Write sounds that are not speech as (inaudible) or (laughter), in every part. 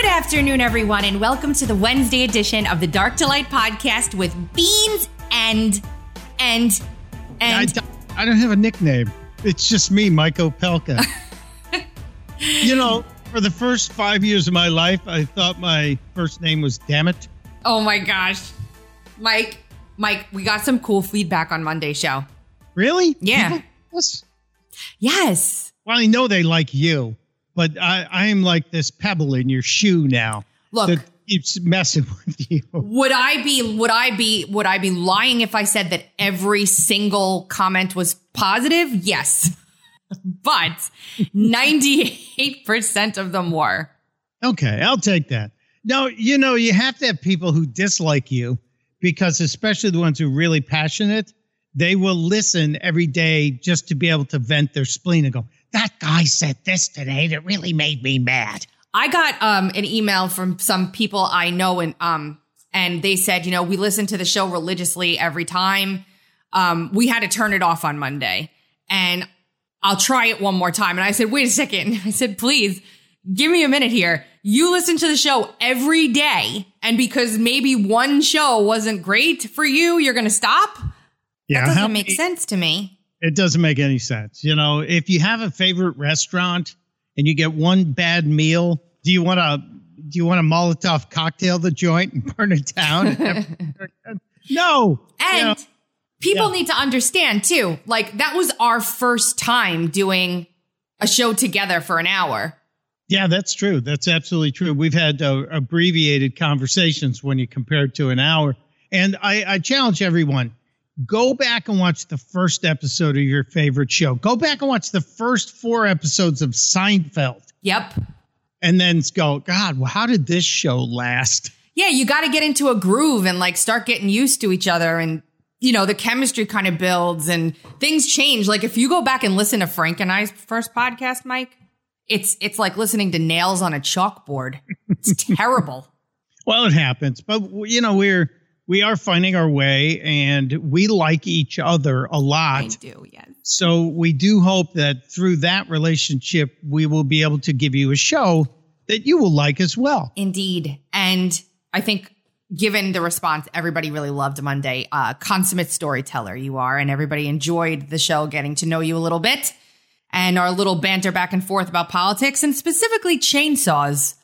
Good afternoon, everyone, and welcome to the Wednesday edition of the Dark to Light podcast with Beans and and and don't- I don't have a nickname. It's just me, Mike Opelka. (laughs) you know, for the first five years of my life, I thought my first name was Dammit. oh my gosh, Mike, Mike, we got some cool feedback on Monday's show. Really? Yeah. People- yes. Yes, Well, I know they like you, but I, I am like this pebble in your shoe now look. that keeps messing (laughs) with you. Would I be would I be would I be lying if I said that every single comment was positive? Yes. (laughs) But 98% of them were. Okay, I'll take that. No, you know, you have to have people who dislike you because, especially the ones who are really passionate, they will listen every day just to be able to vent their spleen and go, That guy said this today that really made me mad. I got um, an email from some people I know, and um, and they said, you know, we listen to the show religiously every time. Um, we had to turn it off on Monday, and I'll try it one more time. And I said, wait a second. (laughs) I said, please give me a minute here. You listen to the show every day, and because maybe one show wasn't great for you, you're going to stop. Yeah, that doesn't make many- sense to me. It doesn't make any sense. You know, if you have a favorite restaurant and you get one bad meal, do you want to do you want to Molotov cocktail the joint and burn it down? (laughs) no. And You know, people Yeah. need to understand too, like that was our first time doing a show together for an hour. Yeah, that's true. That's absolutely true. We've had uh, abbreviated conversations when you compare it to an hour. And I, I challenge everyone go back and watch the first episode of your favorite show. Go back and watch the first four episodes of Seinfeld Yep. and then go, God, well, how did this show last? Yeah, you got to get into a groove and like start getting used to each other and you know, the chemistry kind of builds and things change. Like if you go back and listen to Frank and I's first podcast, Mike, it's it's like listening to nails on a chalkboard. It's (laughs) terrible. Well, it happens, but you know, we're we are finding our way and we like each other a lot. I do, yes. So we do hope that through that relationship, we will be able to give you a show that you will like as well. Indeed. And I think given the response, everybody really loved Monday. Uh, consummate storyteller you are, and everybody enjoyed the show getting to know you a little bit and our little banter back and forth about politics and specifically chainsaws.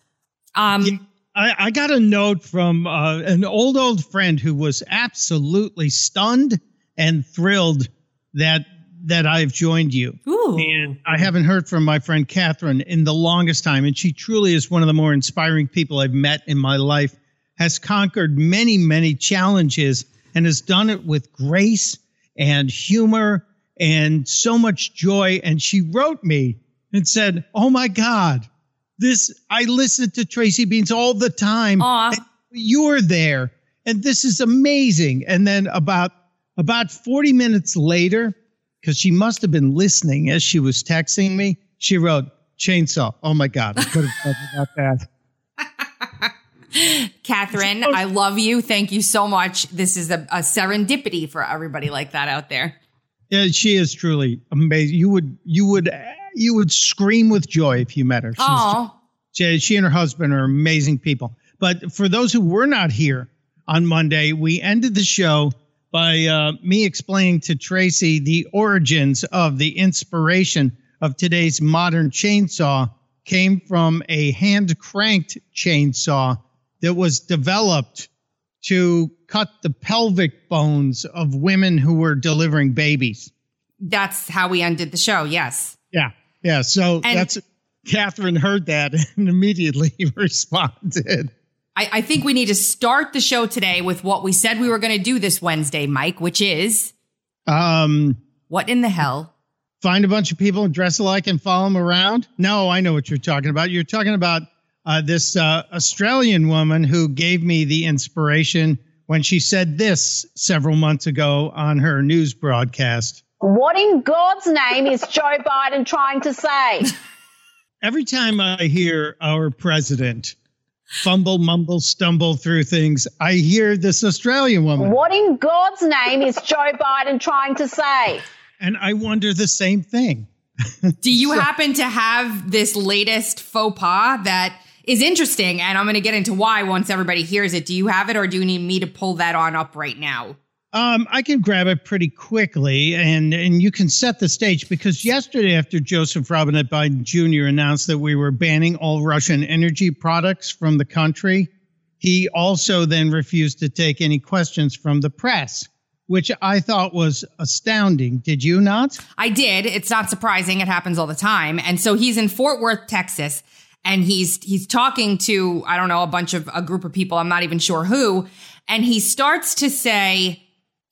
Um, I, I got a note from uh, an old, old friend who was absolutely stunned and thrilled that that I've joined you. ooh, And I haven't heard from my friend Catherine in the longest time. And she truly is one of the more inspiring people I've met in my life, has conquered many, many challenges and has done it with grace and humor and so much joy. And she wrote me and said, Oh my God, this, I listen to Tracy Beans all the time. You're there. And this is amazing. And then about, about 40 minutes later, because she must have been listening as she was texting me. She wrote chainsaw. Oh my God. I could have (laughs) about that. (laughs) Catherine, I love you. Thank you so much. This is a, a serendipity for everybody like that out there. Yeah, she is truly amazing. You would, you would, you would scream with joy if you met her. She's She, she and her husband are amazing people. But for those who were not here on Monday, we ended the show by uh, me explaining to Tracy the origins of the inspiration of today's modern chainsaw came from a hand cranked chainsaw that was developed to cut the pelvic bones of women who were delivering babies. that's how we ended the show. Yes. Yeah. Yeah. So And- that's Catherine heard that and immediately (laughs) responded. I, I think we need to start the show today with what we said we were going to do this Wednesday, Mike, which is Um, what in the hell? find a bunch of people and dress alike and follow them around? No, I know what you're talking about. You're talking about uh, this uh, Australian woman who gave me the inspiration when she said this several months ago on her news broadcast. What in God's name is Joe (laughs) Biden trying to say? Every time I hear our president fumble, mumble, stumble through things, I hear this Australian woman. What in God's name is Joe Biden trying to say? And I wonder the same thing. (laughs) Do you happen to have this latest faux pas that is interesting. And I'm going to get into why once everybody hears it. Do you have it or do you need me to pull that on up right now? Um, I can grab it pretty quickly, and and you can set the stage because yesterday, after Joseph Robinette Biden Jr. announced that we were banning all Russian energy products from the country, he also then refused to take any questions from the press, which I thought was astounding. Did you not? I did. It's not surprising. It happens all the time. And so he's in Fort Worth, Texas, and he's he's talking to I don't know a bunch of a group of people. I'm not even sure who, and he starts to say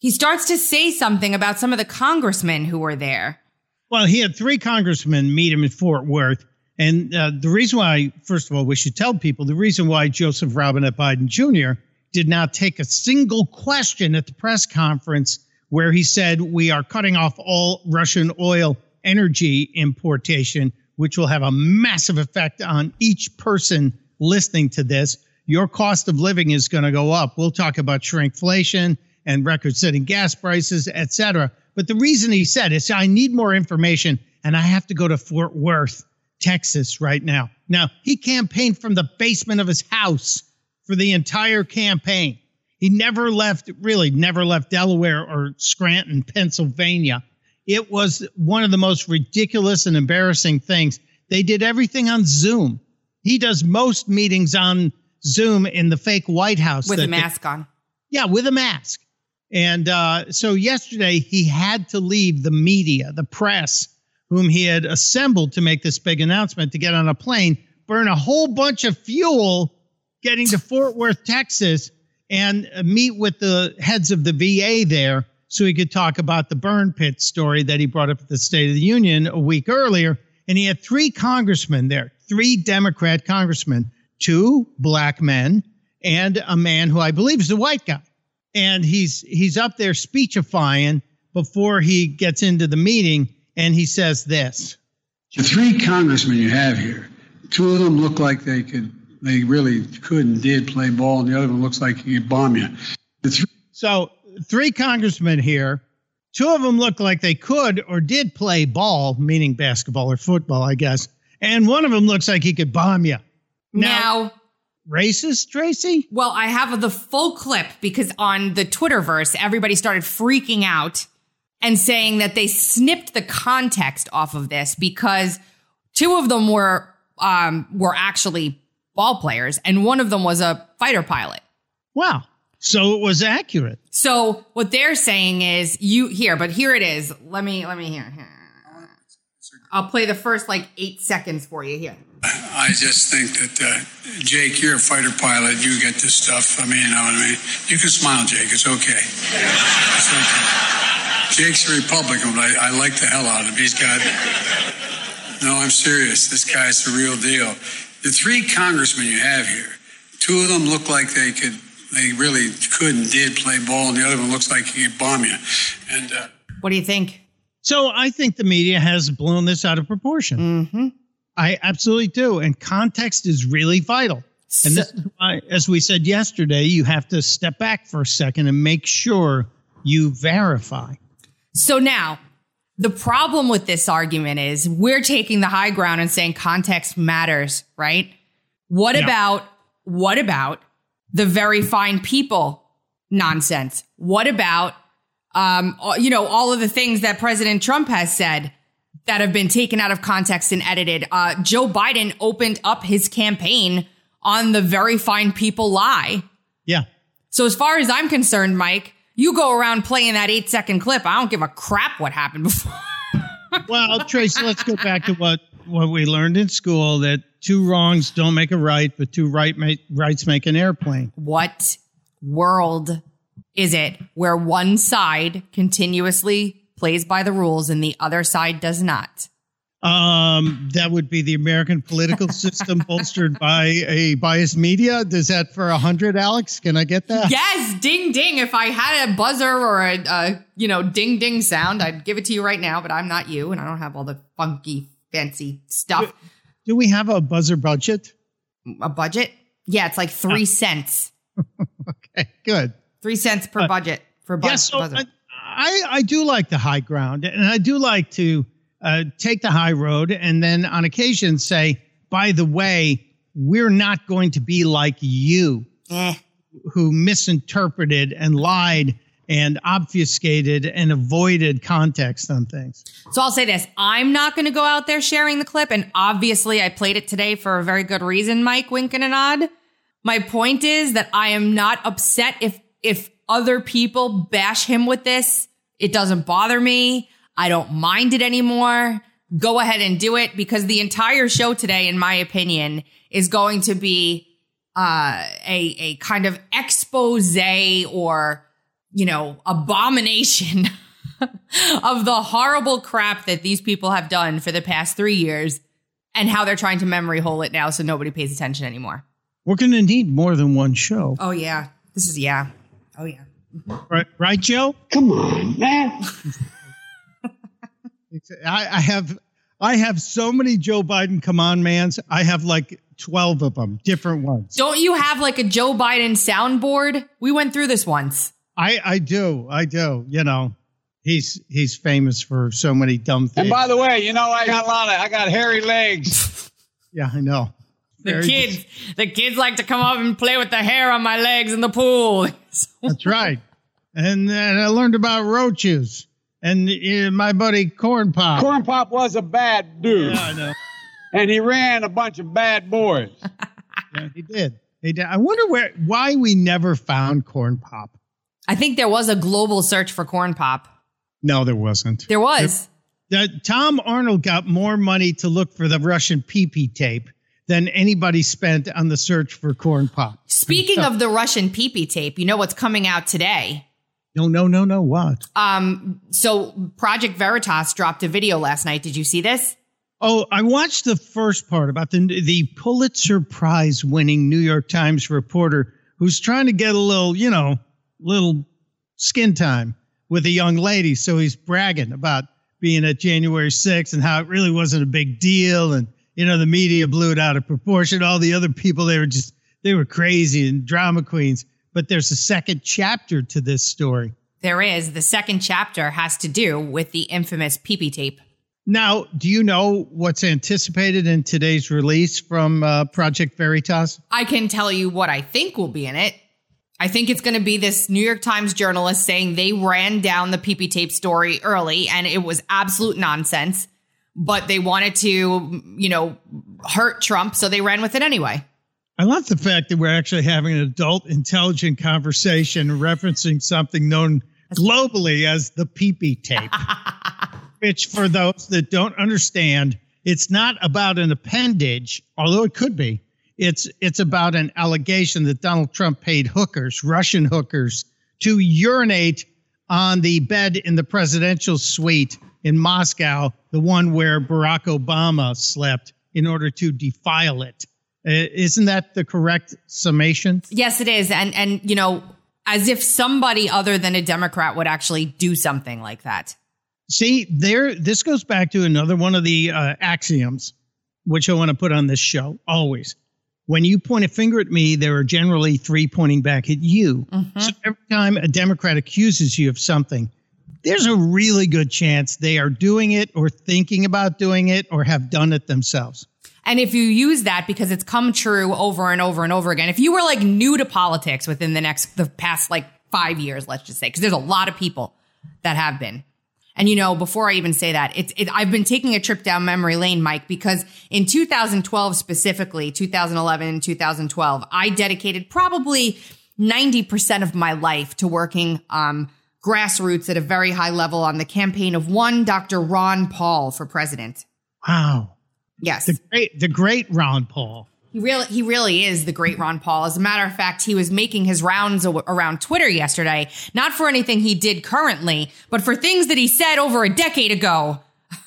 he starts to say something about some of the congressmen who were there. Well, he had three congressmen meet him in Fort Worth. And uh, the reason why, first of all, we should tell people the reason why Joseph Robinette Biden Jr. did not take a single question at the press conference where he said, We are cutting off all Russian oil energy importation, which will have a massive effect on each person listening to this. Your cost of living is going to go up. We'll talk about shrinkflation and record setting gas prices, et cetera. But the reason he said is I need more information and I have to go to Fort Worth, Texas right now. Now, he campaigned from the basement of his house for the entire campaign. He never left, really, never left Delaware or Scranton, Pennsylvania. It was one of the most ridiculous and embarrassing things. They did everything on Zoom. He does most meetings on Zoom in the fake White House with a mask they, on. Yeah, with a mask. And uh, so yesterday he had to leave the media, the press, whom he had assembled to make this big announcement to get on a plane, burn a whole bunch of fuel getting to Fort Worth, Texas, and uh, meet with the heads of the VA there so he could talk about the burn pit story that he brought up at the State of the Union a week earlier. And he had three congressmen there, three Democrat congressmen, two black men, and a man who I believe is a white guy and he's he's up there speechifying before he gets into the meeting and he says this. The three congressmen you have here two of them look like they could they really could and did play ball and the other one looks like he could bomb you. Th- so three congressmen here two of them look like they could or did play ball meaning basketball or football i guess and one of them looks like he could bomb you. Now, now racist, Tracy? Well, I have the full clip because on the Twitterverse, everybody started freaking out and saying that they snipped the context off of this because two of them were um, were actually ball players and one of them was a fighter pilot. Wow. So it was accurate. So what they're saying is you here, but here it is. Let me let me hear. I'll play the first like eight seconds for you here. I just think that, uh, Jake, you're a fighter pilot. You get this stuff. I mean, you know what I mean? You can smile, Jake. It's okay. It's okay. Jake's a Republican, but I, I like the hell out of him. He's got. No, I'm serious. This guy's the real deal. The three congressmen you have here, two of them look like they could, they really could and did play ball, and the other one looks like he could bomb you. And uh, what do you think? So I think the media has blown this out of proportion. Mm-hmm. I absolutely do. And context is really vital. And this is why, as we said yesterday, you have to step back for a second and make sure you verify. So now, the problem with this argument is we're taking the high ground and saying context matters, right? What yeah. about, what about the very fine people nonsense? What about, um, you know, all of the things that President Trump has said? That have been taken out of context and edited. Uh, Joe Biden opened up his campaign on the very fine people lie. Yeah. So as far as I'm concerned, Mike, you go around playing that eight second clip. I don't give a crap what happened before. (laughs) well, Tracy, let's go back to what what we learned in school that two wrongs don't make a right, but two right make, rights make an airplane. What world is it where one side continuously plays by the rules and the other side does not? Um, that would be the American political (laughs) system bolstered by a biased media. Is that for a hundred, Alex? Can I get that? Yes, ding ding. If I had a buzzer or a, a, you know ding ding sound, I'd give it to you right now. But I'm not you, and I don't have all the funky fancy stuff. Do, we have a buzzer budget? A budget? Yeah, it's like three oh. cents. (laughs) okay, good. Three cents per uh, budget for buzz, yeah, so buzzer. I, I, I do like the high ground, and I do like to uh, take the high road, and then on occasion say, by the way, we're not going to be like you Eh. who misinterpreted and lied and obfuscated and avoided context on things. So I'll say this. I'm not going to go out there sharing the clip. And obviously I played it today for a very good reason, Mike, wink and a nod. My point is that I am not upset if, if other people bash him with this. It doesn't bother me. I don't mind it anymore. Go ahead and do it because the entire show today, in my opinion, is going to be uh, a a kind of expose or you know abomination (laughs) of the horrible crap that these people have done for the past three years and how they're trying to memory hole it now so nobody pays attention anymore. We're going to need more than one show. Oh yeah, this is yeah. Oh yeah. Right, right Joe? Come on, man. I, I have I have so many Joe Biden come on mans. I have like 12 of them, different ones. Don't you have like a Joe Biden soundboard? We went through this once. I I do. I do. You know, he's he's famous for so many dumb things. And by the way, you know I got a lot of I got hairy legs. (laughs) yeah, I know. The Very kids, the kids like to come up and play with the hair on my legs in the pool. (laughs) That's right. And then I learned about roaches and uh, my buddy Corn Pop. Corn Pop was a bad dude, Yeah, I know. (laughs) and he ran a bunch of bad boys. (laughs) Yeah, he did. He did. I wonder where why we never found Corn Pop. I think there was a global search for corn pop. No, there wasn't. There was. That Tom Arnold got more money to look for the Russian PP tape than anybody spent on the search for Corn Pop. Speaking of the Russian peepee tape, you know what's coming out today? No, no, no, no. What? Um, so Project Veritas dropped a video last night. Did you see this? Oh, I watched the first part about the the Pulitzer Prize winning New York Times reporter who's trying to get a little, you know, little skin time with a young lady. So he's bragging about being at January 6th and how it really wasn't a big deal. And, you know, the media blew it out of proportion. All the other people, they were just, they were crazy and drama queens. But there's a second chapter to this story. There is. The second chapter has to do with the infamous peepee tape. Now, do you know what's anticipated in today's release from uh, Project Veritas? I can tell you what I think will be in it. I think it's going to be this New York Times journalist saying they ran down the PP tape story early and it was absolute nonsense, but they wanted to, you know, hurt Trump, so they ran with it anyway. I love the fact that we're actually having an adult, intelligent conversation referencing something known globally as the peepee tape, (laughs) which, for those that don't understand, it's not about an appendage, although it could be. It's it's about an allegation that Donald Trump paid hookers, Russian hookers, to urinate on the bed in the presidential suite in Moscow, the one where Barack Obama slept, in order to defile it. Uh, Isn't that the correct summation? Yes, it is. And, and, you know, as if somebody other than a Democrat would actually do something like that. See, there. This goes back to another one of the uh, axioms, which I want to put on this show. Always, when you point a finger at me, there are generally three pointing back at you. So every time a Democrat accuses you of something, there's a really good chance they are doing it or thinking about doing it or have done it themselves. And if you use that because it's come true over and over and over again, if you were like new to politics within the next, the past like five years, let's just say, because there's a lot of people that have been. And you know, before I even say that, it's, it, I've been taking a trip down memory lane, Mike, because in 2012 specifically, 2011, 2012, I dedicated probably 90% of my life to working, um, grassroots at a very high level on the campaign of one Dr. Ron Paul for president. Wow, Yes. the great, the great Ron Paul. He really, he really is the great Ron Paul. As a matter of fact, he was making his rounds around Twitter yesterday, not for anything he did currently, but for things that he said over a decade ago. (laughs)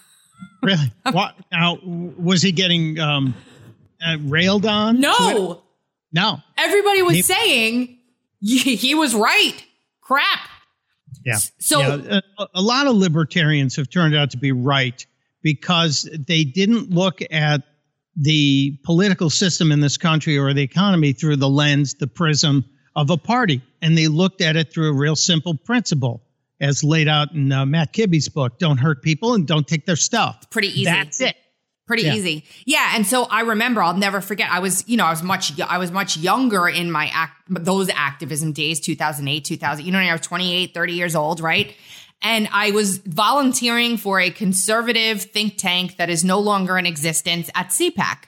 Really? what? Now, was he getting um, uh, railed on? No, No. everybody was He- saying (laughs) he was right. Crap. Yeah. So- Yeah, a, a lot of libertarians have turned out to be right because they didn't look at the political system in this country or the economy through the lens, the prism of a party. And they looked at it through a real simple principle as laid out in uh, Matt Kibbe's book don't hurt people and don't take their stuff. Pretty easy. That's it. Pretty Yeah. easy. Yeah. And so I remember, I'll never forget. I was, you know, I was much, I was much younger in my act, those activism days, 2008, 2000, you know, I was 28, 30 years old, right? And I was volunteering for a conservative think tank that is no longer in existence at CPAC.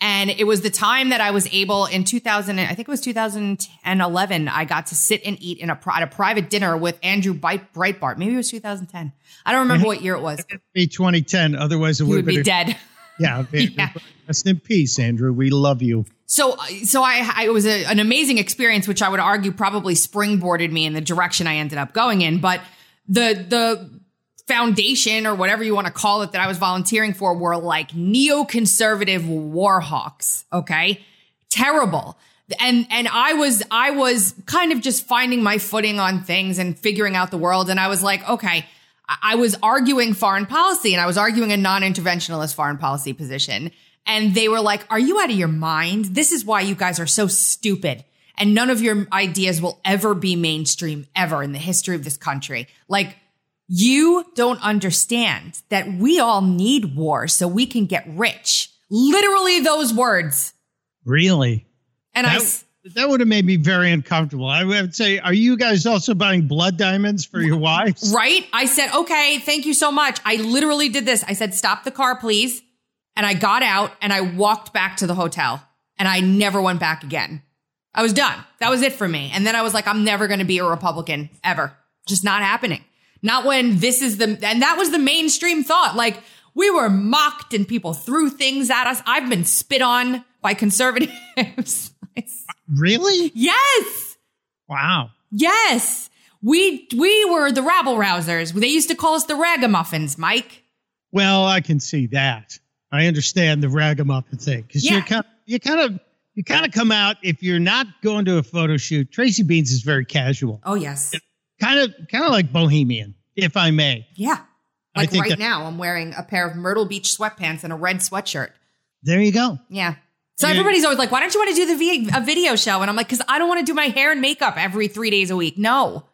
And it was the time that I was able in 2000, I think it was 2010, 11, I got to sit and eat in a, at a private dinner with Andrew Breitbart. Maybe it was 2010. I don't remember mm-hmm. what year it was. Be 2010. Otherwise, it would be been dead. Yeah, (laughs) Yeah. Rest in peace, Andrew. We love you. So, so I, I it was a, an amazing experience, which I would argue probably springboarded me in the direction I ended up going in. But the the foundation or whatever you want to call it that I was volunteering for were like neoconservative war hawks. Okay, terrible. And and I was I was kind of just finding my footing on things and figuring out the world. And I was like, okay. I I was arguing foreign policy and I was arguing a non-interventionalist foreign policy position. And they were like, are you out of your mind? This is why you guys are so stupid. And none of your ideas will ever be mainstream ever in the history of this country. Like, you don't understand that we all need war so we can get rich. Literally those words. Really? And I, That, s- that would have made me very uncomfortable. I would say, are you guys also buying blood diamonds for your wives? right? I said, okay, thank you so much. I literally did this. I said, stop the car, please. And I got out and I walked back to the hotel and I never went back again. I was done. That was it for me. And then I was like, I'm never going to be a Republican ever. Just not happening. Not when this is the, and that was the mainstream thought. Like we were mocked and people threw things at us. I've been spit on by conservatives. (laughs) Really? yes. Wow. Yes. We we were the rabble rousers. They used to call us the ragamuffins, Mike. Well, I can see that. I understand the ragamuffin thing because Yeah. you're kind, you kind of, you kind of come out if you're not going to a photo shoot. Tracy Beans is very casual, Oh yes. kind of, kind of like bohemian, if I may. Yeah. Like right that- now I'm wearing a pair of Myrtle Beach sweatpants and a red sweatshirt. There you go. Yeah. So Yeah. everybody's always like, "Why don't you want to do the vi- a video show?" And I'm like, "Cuz I don't want to do my hair and makeup every 3 days a week." No.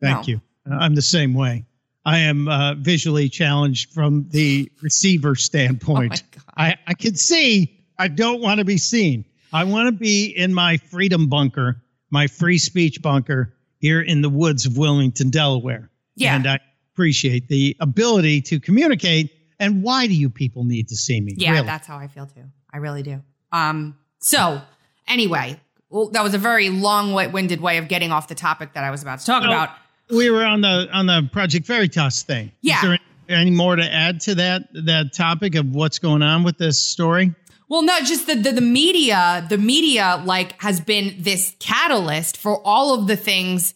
Thank No. you. I'm the same way. I am uh, visually challenged from the receiver standpoint. Oh I, I can see. I don't want to be seen. I want to be in my freedom bunker, my free speech bunker here in the woods of Wilmington, Delaware. Yeah. And I appreciate the ability to communicate. And why do you people need to see me? Yeah, Really? that's how I feel too. I really do. Um so anyway, well, that was a very long-winded way of getting off the topic that I was about to talk Well, about. we were on the on the Project Veritas thing. Yeah. Is there any, any more to add to that that topic of what's going on with this story? Well, no, just the, the the media, the media like has been this catalyst for all of the things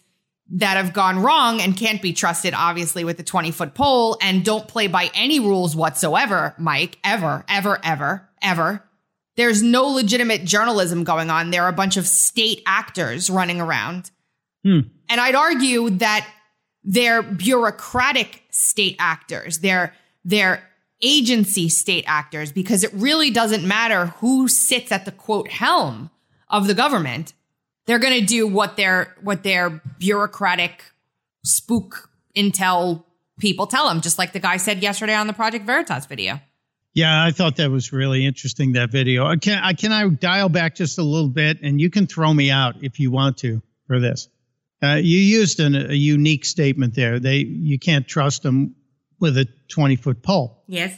that have gone wrong and can't be trusted, obviously, with the 20 foot pole and don't play by any rules whatsoever, Mike, ever, ever, ever, ever. There's no legitimate journalism going on. There are a bunch of state actors running around. Hmm. And I'd argue that they're bureaucratic state actors. They're they're agency state actors because it really doesn't matter who sits at the quote helm of the government. They're going to do what their what their bureaucratic spook intel people tell them, just like the guy said yesterday on the Project Veritas video. Yeah, I thought that was really interesting. That video. I Can I can I dial back just a little bit, and you can throw me out if you want to for this. Uh, you used an, a unique statement there. They you can't trust them with a twenty foot pole. Yes,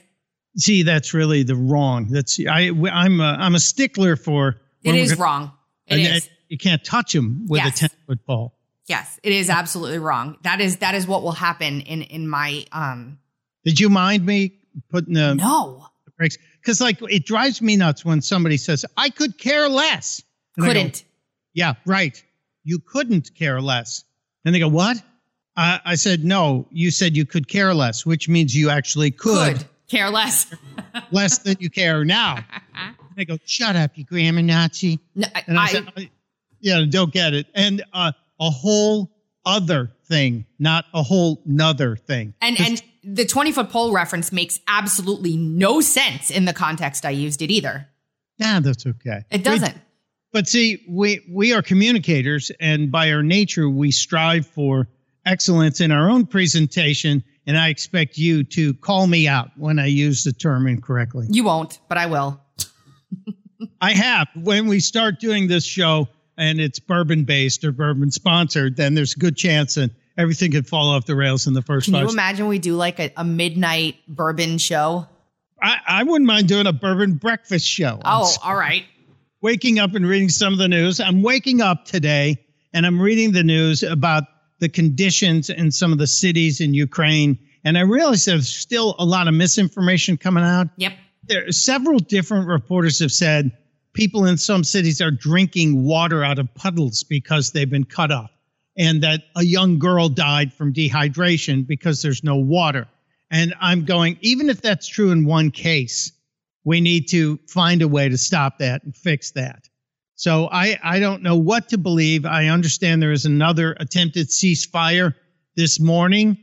See, that's really the wrong. That's I I'm a, I'm a stickler for. it is gonna- wrong. It is. You can't touch them with Yes. a ten foot pole. Yes, it is absolutely wrong. That is that is what will happen in in my um Did you mind me putting the no brakes? Because like it drives me nuts when somebody says, "I could care less." And couldn't. Yeah, right. You couldn't care less. And they go, What? I I said, No, you said you could care less, which means you actually could, Could care less. (laughs) less than you care now. they go, Shut up, you grammar Nazi. No, I, And I, I- said, "I- Yeah, don't get it. And uh, a whole other thing, not a whole nother thing. and and the 20 foot pole reference makes absolutely no sense in the context I used it either. Nah, that's okay. It doesn't. But see, we we are communicators, and by our nature, we strive for excellence in our own presentation, and I expect you to call me out when I use the term incorrectly. You won't, but I will. I have. When we start doing this show and it's bourbon based or bourbon sponsored, then there's a good chance that everything could fall off the rails in the first Can five. you imagine we do like a, a midnight bourbon show? I, I wouldn't mind doing a bourbon breakfast show. Oh, all right. waking up and reading some of the news. I'm waking up today and I'm reading the news about the conditions in some of the cities in Ukraine. And I realize there's still a lot of misinformation coming out. Yep. There several different reporters have said people in some cities are drinking water out of puddles because they've been cut off and that a young girl died from dehydration because there's no water. And I'm going, even if that's true in one case, we need to find a way to stop that and fix that. So I, I don't know what to believe. I understand there is another attempted ceasefire this morning,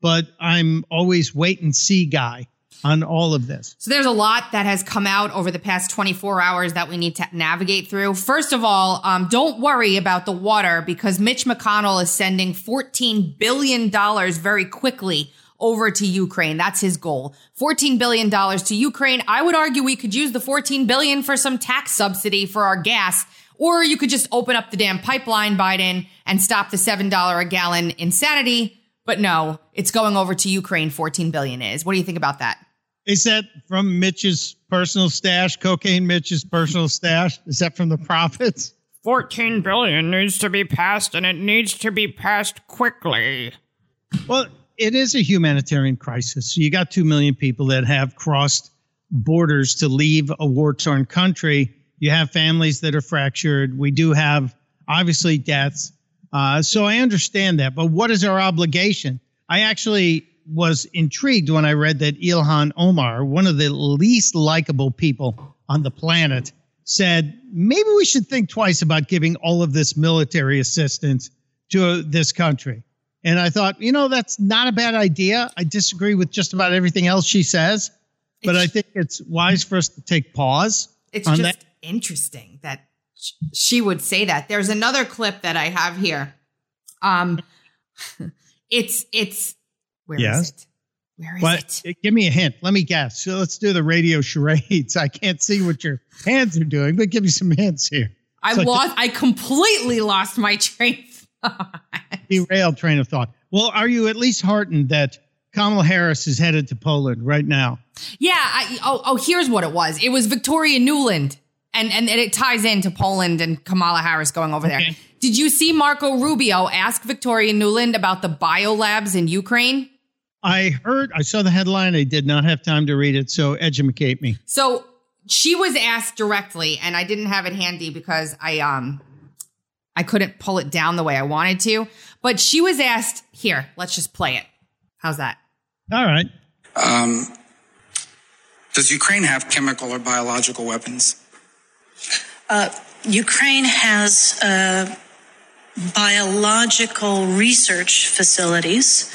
but I'm always wait and see guy on all of this. So there's a lot that has come out over the past 24 hours that we need to navigate through. First of all, um, don't worry about the water because Mitch McConnell is sending $14 billion very quickly over to Ukraine. That's his goal. $14 billion to Ukraine. I would argue we could use the 14 billion for some tax subsidy for our gas, or you could just open up the damn pipeline, Biden, and stop the $7 a gallon insanity. But no, it's going over to Ukraine. 14 billion is. What do you think about that? Is that from Mitch's personal stash, cocaine Mitch's personal stash? Is that from the profits? 14 billion needs to be passed and it needs to be passed quickly. Well, it is a humanitarian crisis. You got 2 million people that have crossed borders to leave a war torn country. You have families that are fractured. We do have obviously deaths. Uh, so I understand that. But what is our obligation? I actually was intrigued when I read that Ilhan Omar, one of the least likable people on the planet, said maybe we should think twice about giving all of this military assistance to this country. And I thought, you know, that's not a bad idea. I disagree with just about everything else she says, but I think it's wise for us to take pause. It's just that. interesting that she would say that. There's another clip that I have here. Um, (laughs) it's it's where is Yes. it? Where is But it? Uh, give me a hint. Let me guess. So let's do the radio charades. (laughs) I can't see what your hands are doing, but give me some hints here. I it's like lost. I completely lost my (laughs) train. of thought. Derailed train of thought. Well, are you at least heartened that Kamala Harris is headed to Poland right now? yeah. I, oh, oh, here's what it was. It was Victoria Nuland, and and, and it ties into Poland and Kamala Harris going over there. Did you see Marco Rubio ask Victoria Nuland about the biolabs in Ukraine? I heard, I saw the headline. I did not have time to read it, so educate me. So she was asked directly, and I didn't have it handy because I um I couldn't pull it down the way I wanted to. But she was asked, here, let's just play it. How's that? All right. Um, does Ukraine have chemical or biological weapons? Ukraine has uh, biological research facilities,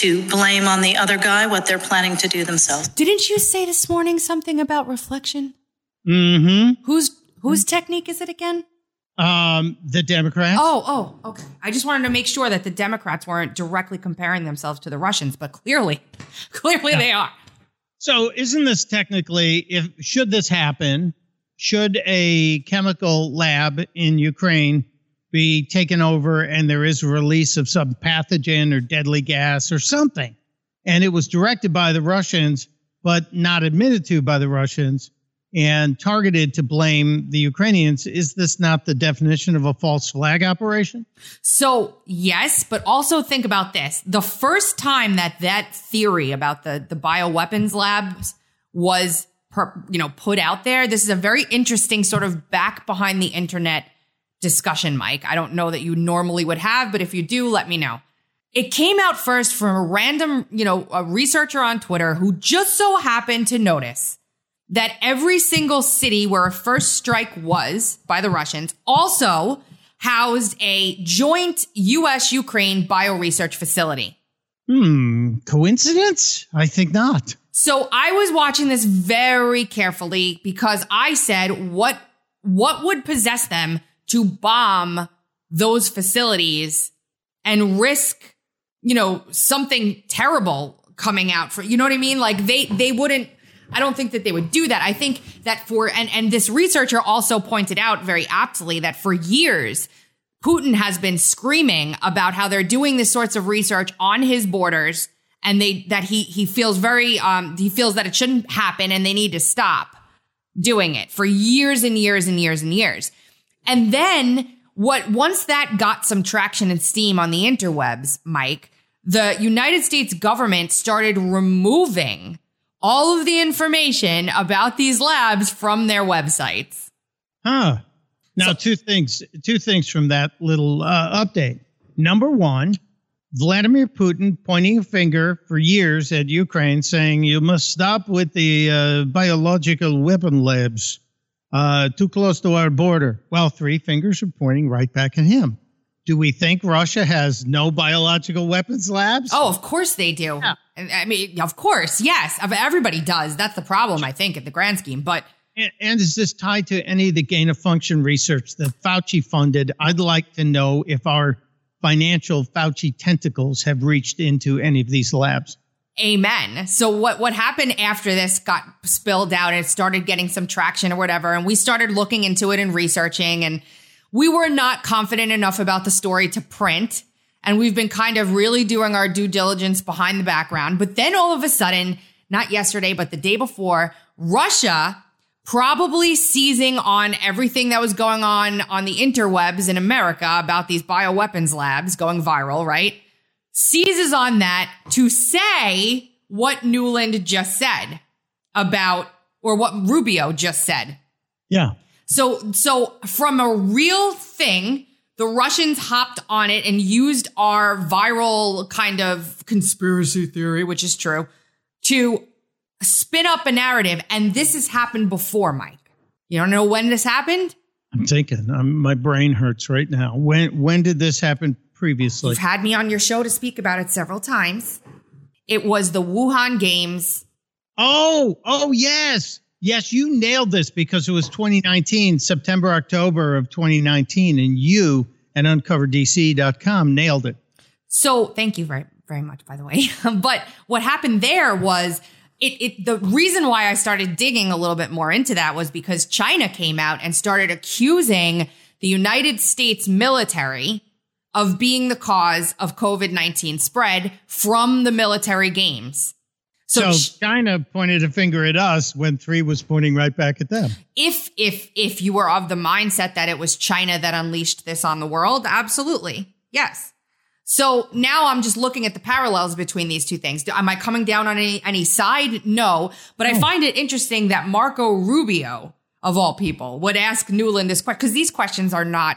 to blame on the other guy what they're planning to do themselves. Didn't you say this morning something about reflection? Mm-hmm. Whose whose technique is it again? Um, the Democrats. Oh, oh, okay. I just wanted to make sure that the Democrats weren't directly comparing themselves to the Russians, but clearly, (laughs) clearly they are. So isn't this technically if should this happen, should a chemical lab in Ukraine be taken over and there is a release of some pathogen or deadly gas or something and it was directed by the Russians but not admitted to by the Russians, and targeted to blame the Ukrainians. Is this not the definition of a false flag operation? So, yes, but also think about this. The first time that that theory about the, the bioweapons labs was, per, you know, put out there, this is a very interesting sort of back behind the internet discussion, Mike. I don't know that you normally would have, but if you do, let me know. It came out first from a random, you know, a researcher on Twitter who just so happened to notice that every single city where a first strike was by the Russians also housed a joint US Ukraine bioresearch facility. Hmm, coincidence? I think not. So I was watching this very carefully because I said, what, what would possess them to bomb those facilities and risk, you know, something terrible coming out for, you know what I mean? Like they, they wouldn't, I don't think that they would do that. I think that for, and, and this researcher also pointed out very aptly that for years, Putin has been screaming about how they're doing this sorts of research on his borders and they, that he, he feels very, um, he feels that it shouldn't happen and they need to stop doing it for years and years and years and years. And then what, once that got some traction and steam on the interwebs, Mike, the United States government started removing all of the information about these labs from their websites. Huh. Now, so, two things. Two things from that little uh, update. Number one, Vladimir Putin pointing a finger for years at Ukraine, saying you must stop with the uh, biological weapon labs uh, too close to our border. Well, three fingers are pointing right back at him. Do we think Russia has no biological weapons labs? Oh, of course they do. Yeah. I mean, of course, yes. Everybody does. That's the problem, I think, at the grand scheme. But and, and is this tied to any of the gain of function research that Fauci funded? I'd like to know if our financial Fauci tentacles have reached into any of these labs. Amen. So what what happened after this got spilled out and it started getting some traction or whatever, and we started looking into it and researching, and we were not confident enough about the story to print. And we've been kind of really doing our due diligence behind the background. But then all of a sudden, not yesterday, but the day before, Russia probably seizing on everything that was going on on the interwebs in America about these bioweapons labs going viral, right? Seizes on that to say what Nuland just said about, or what Rubio just said. Yeah. So, so from a real thing the Russians hopped on it and used our viral kind of conspiracy theory, which is true, to spin up a narrative. And this has happened before, Mike. You don't know when this happened? I'm thinking. I'm, my brain hurts right now. When when did this happen previously? You've had me on your show to speak about it several times. It was the Wuhan Games. Oh, oh yes. Yes, you nailed this because it was 2019, September, October of 2019, and you and uncoverdc.com nailed it. So thank you very, very much, by the way. (laughs) but what happened there was it, it, the reason why I started digging a little bit more into that was because China came out and started accusing the United States military of being the cause of COVID 19 spread from the military games. So, so China pointed a finger at us when three was pointing right back at them. If if if you were of the mindset that it was China that unleashed this on the world, absolutely. Yes. So now I'm just looking at the parallels between these two things. Am I coming down on any any side? No, but I find it interesting that Marco Rubio of all people would ask Nuland this question because these questions are not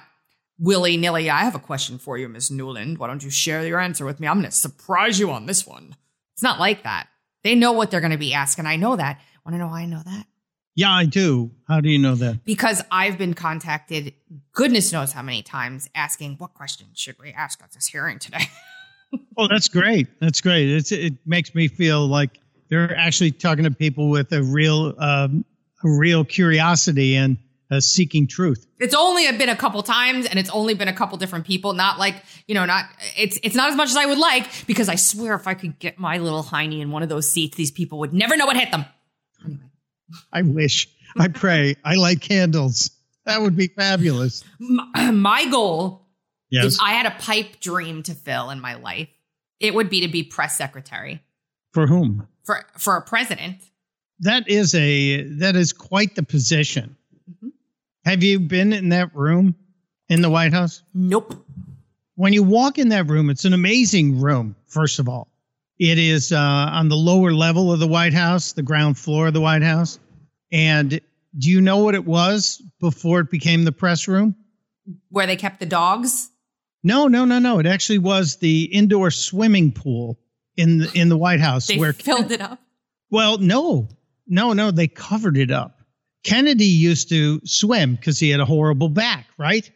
willy nilly. I have a question for you, Ms. Nuland. Why don't you share your answer with me? I'm going to surprise you on this one. It's not like that. They know what they're going to be asking. I know that. Want to know why I know that? Yeah, I do. How do you know that? Because I've been contacted, goodness knows how many times, asking what question should we ask at this hearing today. (laughs) oh, that's great. That's great. It's, it makes me feel like they're actually talking to people with a real, um, a real curiosity and uh, seeking truth. It's only been a couple times, and it's only been a couple different people. Not like you know, not it's it's not as much as I would like because I swear if I could get my little hiney in one of those seats, these people would never know what hit them. Anyway, I wish. I pray. I light candles. That would be fabulous. My, (clears throat) my goal, yes. I had a pipe dream to fill in my life, it would be to be press secretary. For whom? For for a president that is a that is quite the position. Have you been in that room in the White House? Nope. When you walk in that room, it's an amazing room. First of all, it is uh, on the lower level of the White House, the ground floor of the White House. And do you know what it was before it became the press room? Where they kept the dogs? No, no, no, no. It actually was the indoor swimming pool in the in the White House They where filled it up. Well, no, no, no. They covered it up. Kennedy used to swim because he had a horrible back, right?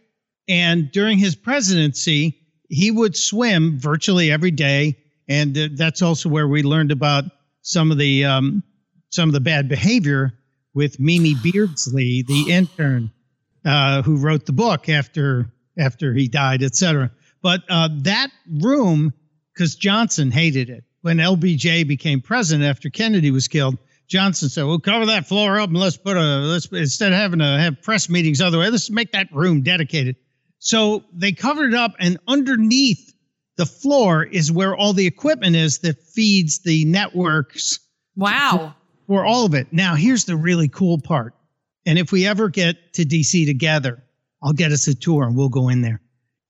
And during his presidency, he would swim virtually every day, and uh, that's also where we learned about some of the um, some of the bad behavior with Mimi (sighs) Beardsley, the intern uh, who wrote the book after after he died, et cetera. But uh, that room, because Johnson hated it when LBJ became president after Kennedy was killed. Johnson said, "We'll cover that floor up and let's put a let's instead of having to have press meetings other way, let's make that room dedicated." So they covered it up, and underneath the floor is where all the equipment is that feeds the networks Wow. for all of it. Now, here's the really cool part. And if we ever get to DC together, I'll get us a tour and we'll go in there.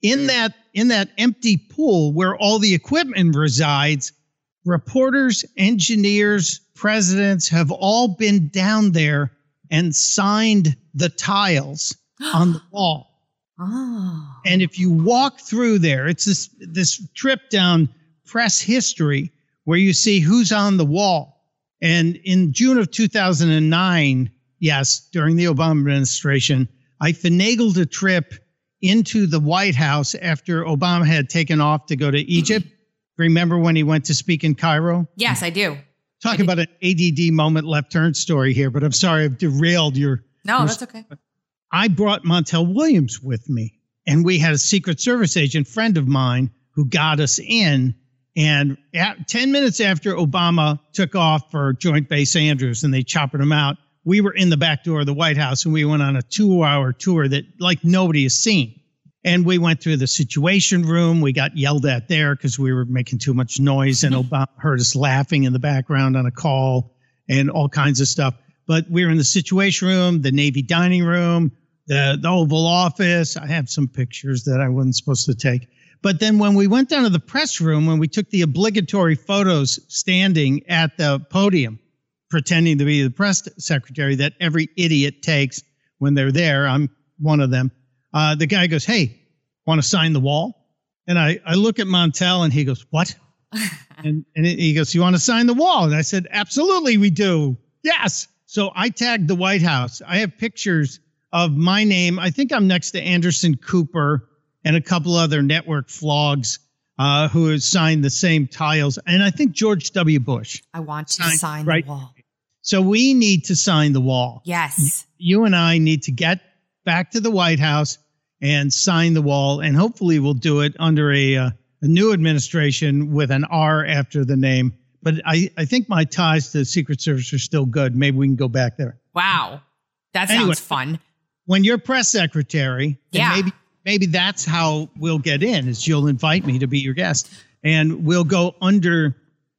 In that in that empty pool where all the equipment resides, reporters, engineers, presidents have all been down there and signed the tiles (gasps) on the wall. Oh. And if you walk through there, it's this this trip down press history where you see who's on the wall. And in June of 2009, yes, during the Obama administration, I finagled a trip into the White House after Obama had taken off to go to Egypt. (gasps) Remember when he went to speak in Cairo? Yes, I do. Talk about an ADD moment left turn story here, but I'm sorry I've derailed your No, your that's okay. I brought Montel Williams with me, and we had a Secret Service agent friend of mine who got us in. And at 10 minutes after Obama took off for Joint Base Andrews and they choppered him out, we were in the back door of the White House and we went on a two hour tour that like nobody has seen. And we went through the situation room. We got yelled at there because we were making too much noise, and (laughs) Obama heard us laughing in the background on a call and all kinds of stuff. But we were in the situation room, the Navy dining room, the, the Oval Office. I have some pictures that I wasn't supposed to take. But then when we went down to the press room, when we took the obligatory photos standing at the podium, pretending to be the press secretary that every idiot takes when they're there, I'm one of them. Uh, the guy goes, Hey, want to sign the wall? And I, I look at Montel and he goes, What? (laughs) and, and he goes, You want to sign the wall? And I said, Absolutely, we do. Yes. So I tagged the White House. I have pictures of my name. I think I'm next to Anderson Cooper and a couple other network flogs uh, who have signed the same tiles. And I think George W. Bush. I want to Sign- sign right. the wall. So we need to sign the wall. Yes. You and I need to get back to the White House and sign the wall. And hopefully we'll do it under a, uh, a new administration with an R after the name. But I, I think my ties to the Secret Service are still good. Maybe we can go back there. Wow. That sounds Anyway. fun. when you're press secretary, Yeah. maybe maybe that's how we'll get in is you'll invite me to be your guest and we'll go under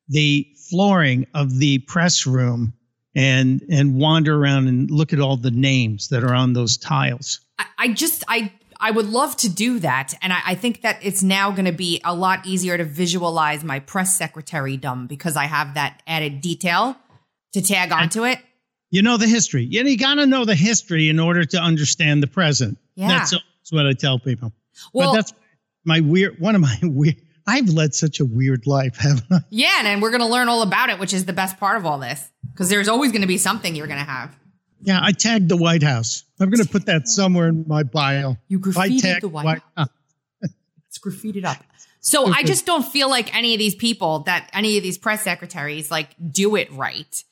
the flooring of the press room and and wander around and look at all the names that are on those tiles. I, I just I I would love to do that, and I, I think that it's now going to be a lot easier to visualize my press secretary dumb because I have that added detail to tag onto it. You know the history. You, you got to know the history in order to understand the present. Yeah. That's, that's what I tell people. Well, but that's my weird one of my (laughs) weird I've led such a weird life, haven't I? yeah, and, and we're going to learn all about it, which is the best part of all this because there's always going to be something you're going to have. Yeah, I tagged the White House. I'm going to put that somewhere in my bio. You I graffitied tagged the White House. It's graffitied up. So I just don't feel like any of these people that any of these press secretaries like do it right.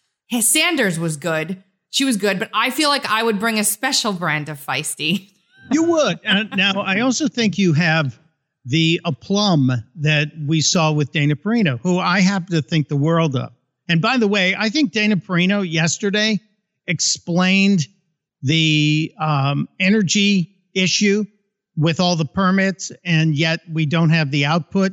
Sanders was good. She was good, but I feel like I would bring a special brand of feisty. You would. Uh, now, I also think you have the aplomb that we saw with Dana Perino, who I happen to think the world of. And by the way, I think Dana Perino yesterday explained the um, energy issue with all the permits, and yet we don't have the output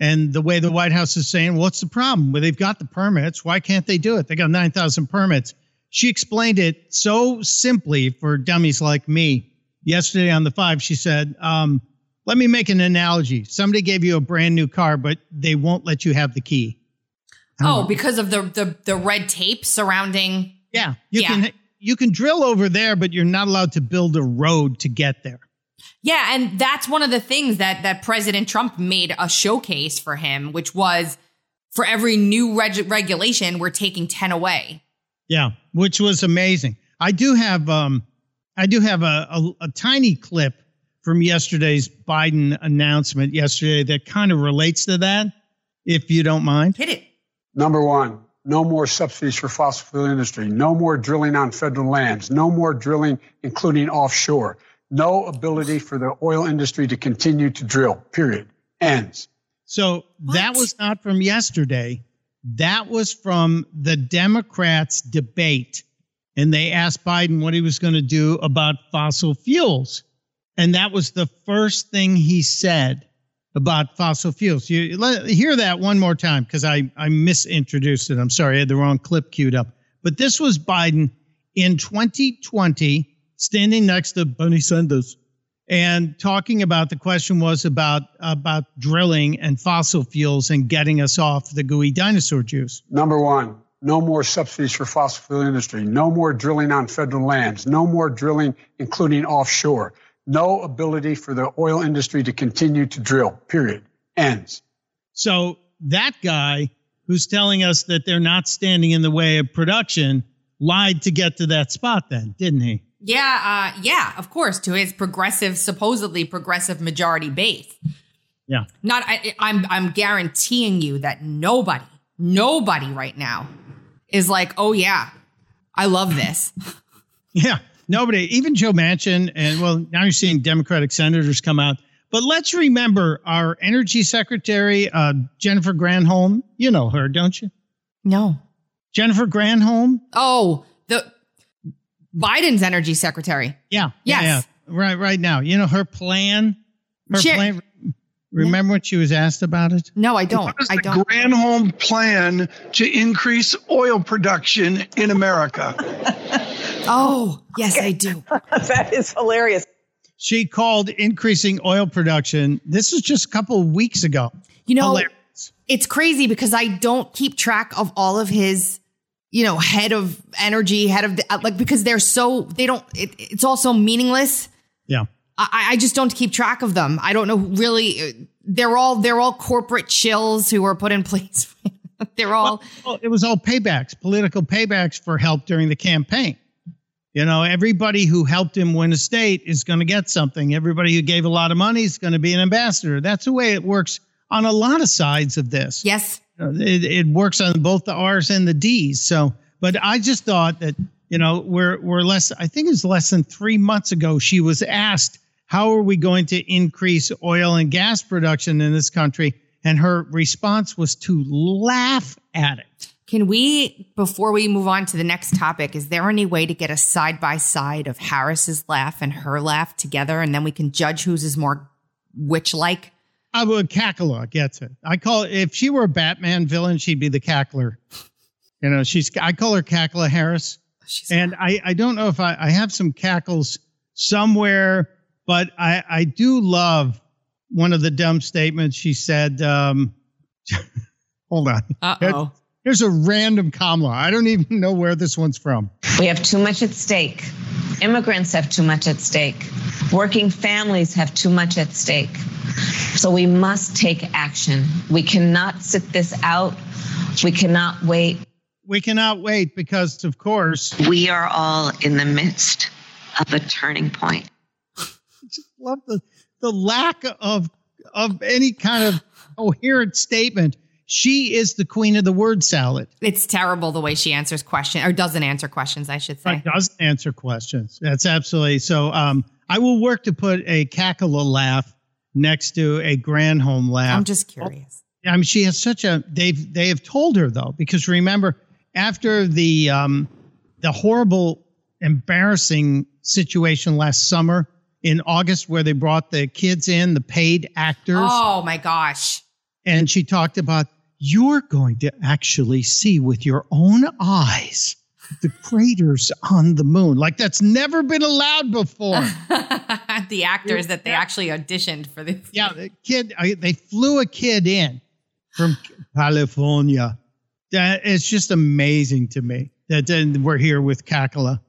And the way the White House is saying, what's the problem? Well, they've got the permits. Why can't they do it? They got 9,000 permits. She explained it so simply for dummies like me. Yesterday on the five, she said, um, let me make an analogy. Somebody gave you a brand new car, but they won't let you have the key. Oh, because of the the, the red tape surrounding. Yeah, you Yeah. can you can drill over there, but you're not allowed to build a road to get there. Yeah, and that's one of the things that that President Trump made a showcase for him, which was for every new reg- regulation, we're taking ten away. Yeah, which was amazing. I do have um I do have a, a, a tiny clip from yesterday's Biden announcement yesterday that kind of relates to that, if you don't mind. Hit it. Number one, no more subsidies for fossil fuel industry. No more drilling on federal lands. No more drilling, including offshore. No ability for the oil industry to continue to drill. Period. Ends. So that was not from yesterday. That was from the Democrats' debate. And they asked Biden what he was going to do about fossil fuels. And that was the first thing he said about fossil fuels. You let, hear that one more time because I, I misintroduced it. I'm sorry, I had the wrong clip queued up. But this was Biden in 2020 standing next to Bernie Sanders and talking about the question was about about drilling and fossil fuels and getting us off the gooey dinosaur juice. Number one, no more subsidies for fossil fuel industry. No more drilling on federal lands. No more drilling, including offshore. No ability for the oil industry to continue to drill. Period. Ends. So that guy who's telling us that they're not standing in the way of production lied to get to that spot then, didn't he? Yeah, uh, yeah, of course, to his progressive, supposedly progressive majority base. Yeah. Not, I, I'm, I'm guaranteeing you that nobody, nobody right now is like, oh yeah, I love this. (laughs) Yeah. Nobody, even Joe Manchin, and well, now you're seeing Democratic senators come out. But let's remember our energy secretary, uh, Jennifer Granholm. You know her, don't you? No. Jennifer Granholm. Oh, the Biden's energy secretary. Yeah. yeah, Yes. yeah. Right, right now. You know her plan. Her She- plan. Remember what she was asked about it? No, I don't. What is I the don't. Granholm plan to increase oil production in America? (laughs) Oh, yes, I do. (laughs) that is hilarious. She called increasing oil production. This was just a couple of weeks ago. You know, Hilarious. it's crazy because I don't keep track of all of his, you know, head of energy, head of the, like because they're so they don't. It, it's all so meaningless. Yeah. I, I just don't keep track of them. I don't know really. uh, They're all they're all corporate chills who are put in (laughs) place. they're all Well, it was all paybacks, political paybacks for help during the campaign. You know, everybody who helped him win a state is going to get something. Everybody who gave a lot of money is going to be an ambassador. That's the way it works on a lot of sides of this. yes. Uh, It, it works on both the R's and the D's. So, but I just thought that, you know, we're, we're less, I think it was less than three months ago, she was asked, how are we going to increase oil and gas production in this country? And her response was to laugh at it. Can we, before we move on to the next topic, is there any way to get a side by side of Harris's laugh and her laugh together, and then we can judge whose is more witch like? I would Cackler gets it. I call it if she were a Batman villain, she'd be the Cackler. You know, she's I call her Cackler Harris. and I, I don't know if I, I have some cackles somewhere, but I, I do love one of the dumb statements she said. Um, (laughs) hold on. Uh-oh. Here's a random Kamala. I don't even (laughs) know where this one's from. We have too much at stake. Immigrants have too much at stake. Working families have too much at stake. So we must take action. We cannot sit this out. We cannot wait. We cannot wait because, of course, We are all in the midst of a turning point. I (laughs) just love the the lack of of any kind of coherent statement. She is the queen of the word salad. It's terrible the way she answers questions or doesn't answer questions, I should say. Right, doesn't answer questions. That's absolutely so. Um, I will work to put a cackle laugh next to a Granholm laugh. I'm just curious. I mean, she has such a. They've they have told her though, because remember after the um, the horrible, embarrassing situation last summer in August, where they brought the kids in, the paid actors, Oh my gosh. and she talked about you're going to actually see with your own eyes the craters on the moon. Like that's never been allowed before. (laughs) the actors that they actually auditioned for this. Yeah, the kid, I, they flew a kid in from California. That it's just amazing to me that then we're here with Cackala,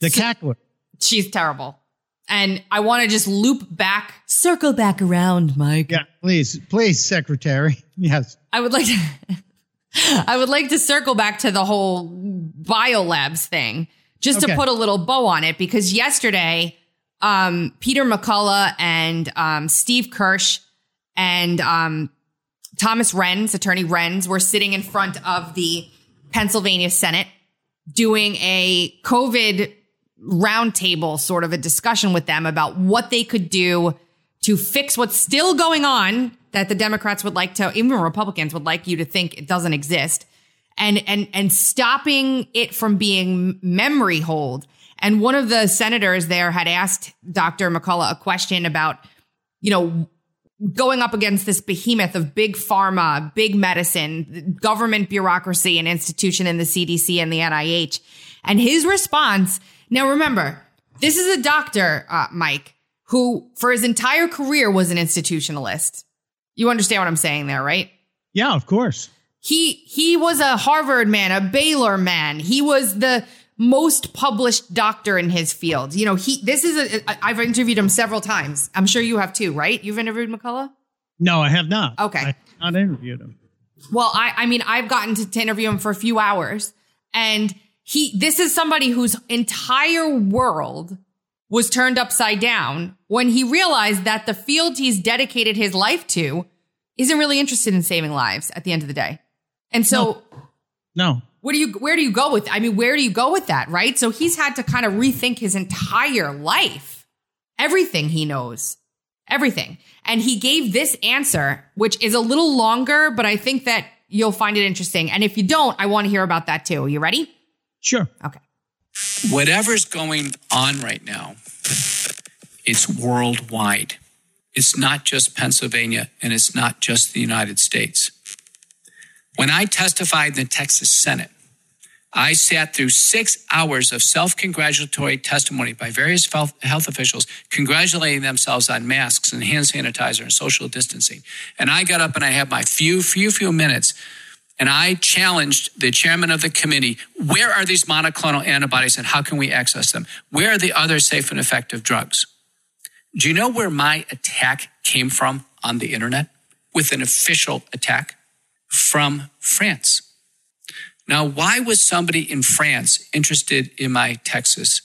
the cackler. She's terrible. And I want to just loop back, circle back around, Mike. Yeah, please, please, Secretary. (laughs) Yes. I would like to (laughs) I would like to circle back to the whole biolabs thing, just Okay. to put a little bow on it, because yesterday, um, Peter McCullough and um, Steve Kirsch and um, Thomas Renz, Attorney Renz, were sitting in front of the Pennsylvania Senate doing a COVID roundtable sort of a discussion with them about what they could do to fix what's still going on that the Democrats would like to, even Republicans would like you to think it doesn't exist, and and and stopping it from being memory hold. And one of the senators there had asked Dr. McCullough a question about, you know, going up against this behemoth of big pharma, big medicine, government bureaucracy and institution in the CDC and the NIH. And his response, now remember, this is a doctor, uh, Mike, who for his entire career was an institutionalist. You understand what I'm saying there, right? Yeah, of course. He he was a Harvard man, a Baylor man. He was the most published doctor in his field. You know, he this is a I've interviewed him several times. I'm sure you have too, right? You've interviewed McCullough? No, I have not. Okay. I have not interviewed him. Well, I, I mean, I've gotten to, to interview him for a few hours, and he, this is somebody whose entire world was turned upside down when he realized that the field he's dedicated his life to isn't really interested in saving lives at the end of the day. And so, No. where do you, where do you go with, I mean, where do you go with that, right? So he's had to kind of rethink his entire life, everything he knows, everything. And he gave this answer, which is a little longer, but I think that you'll find it interesting. And if you don't, I want to hear about that too. Are You ready? Sure. Okay. Whatever's going on right now, it's worldwide. It's not just Pennsylvania and it's not just the United States. When I testified in the Texas Senate, I sat through six hours of self congratulatory testimony by various health health officials congratulating themselves on masks and hand sanitizer and social distancing. And I got up and I had my few, few, few minutes and I challenged the chairman of the committee where are these monoclonal antibodies and how can we access them? Where are the other safe and effective drugs? Do you know where my attack came from on the internet? With an official attack from France. Now, why was somebody in France interested in my Texas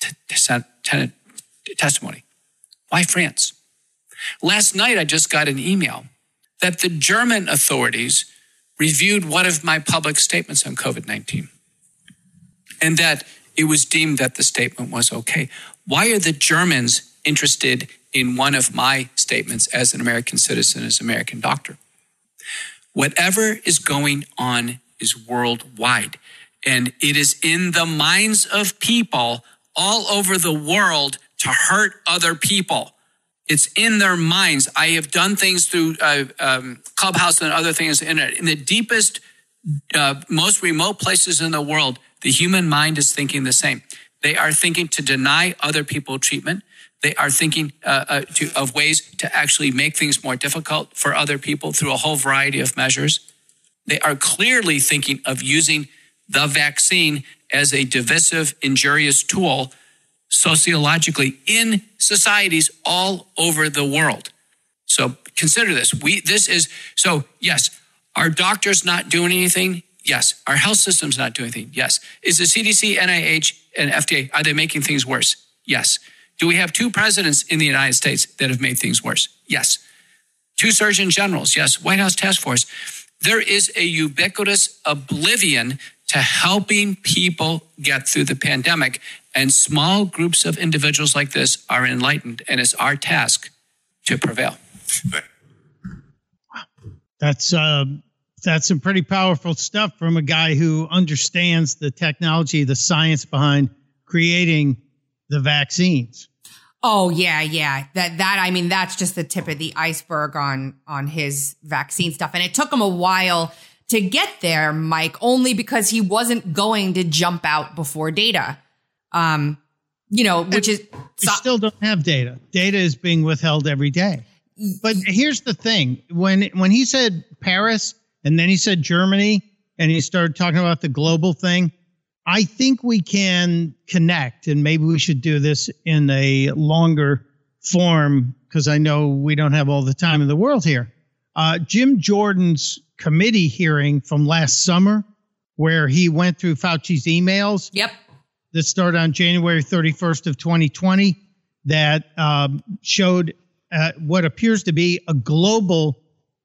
t- t- testimony? Why France? Last night, I just got an email that the German authorities reviewed one of my public statements on COVID 19 and that it was deemed that the statement was okay. Why are the Germans interested in one of my statements as an American citizen, as an American doctor? Whatever is going on is worldwide, and it is in the minds of people all over the world to hurt other people. It's in their minds. I have done things through uh, um, Clubhouse and other things in, it. in the deepest, uh, most remote places in the world. The human mind is thinking the same. They are thinking to deny other people treatment. They are thinking uh, uh, to, of ways to actually make things more difficult for other people through a whole variety of measures. They are clearly thinking of using the vaccine as a divisive, injurious tool sociologically in societies all over the world. So consider this. We this is so yes, are doctors not doing anything? Yes. Our health system's not doing anything? Yes. Is the CDC, NIH, and FDA are they making things worse? Yes. Do we have two presidents in the United States that have made things worse? Yes. Two surgeon generals? Yes. White House task force. There is a ubiquitous oblivion to helping people get through the pandemic. And small groups of individuals like this are enlightened, and it's our task to prevail. That's uh, that's some pretty powerful stuff from a guy who understands the technology, the science behind creating the vaccines. Oh yeah, yeah. That that I mean that's just the tip of the iceberg on on his vaccine stuff and it took him a while to get there, Mike, only because he wasn't going to jump out before data. Um you know, which is we still don't have data. Data is being withheld every day. But here's the thing: when when he said Paris and then he said Germany and he started talking about the global thing, I think we can connect, and maybe we should do this in a longer form because I know we don't have all the time in the world here. Uh, Jim Jordan's committee hearing from last summer, where he went through Fauci's emails. Yep that started on January 31st of 2020 that um, showed uh, what appears to be a global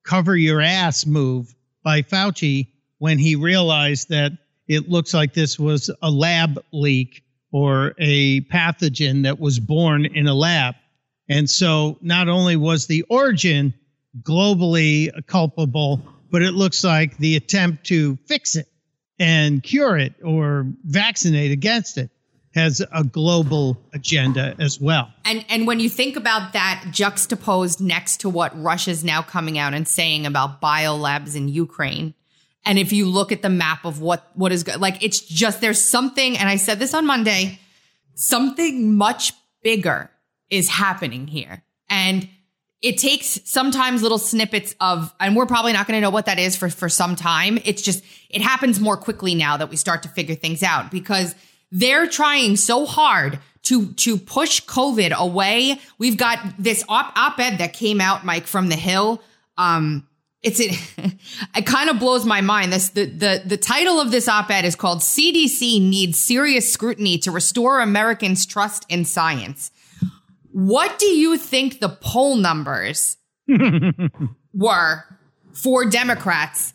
cover your ass move by Fauci when he realized that it looks like this was a lab leak or a pathogen that was born in a lab. And so not only was the origin globally culpable, but it looks like the attempt to fix it and cure it or vaccinate against it has a global agenda as well. And and when you think about that juxtaposed next to what Russia's now coming out and saying about biolabs in Ukraine, and if you look at the map of what what is good, like it's just there's something and I said this on Monday, something much bigger is happening here. And it takes sometimes little snippets of, and we're probably not going to know what that is for, for some time. It's just, it happens more quickly now that we start to figure things out because they're trying so hard to, to push COVID away. We've got this op, op-ed that came out, Mike, from the Hill. Um, it's it, (laughs) it kind of blows my mind. This the, the the title of this op-ed is called CDC needs serious scrutiny to restore Americans' trust in science. What do you think the poll numbers (laughs) were for Democrats?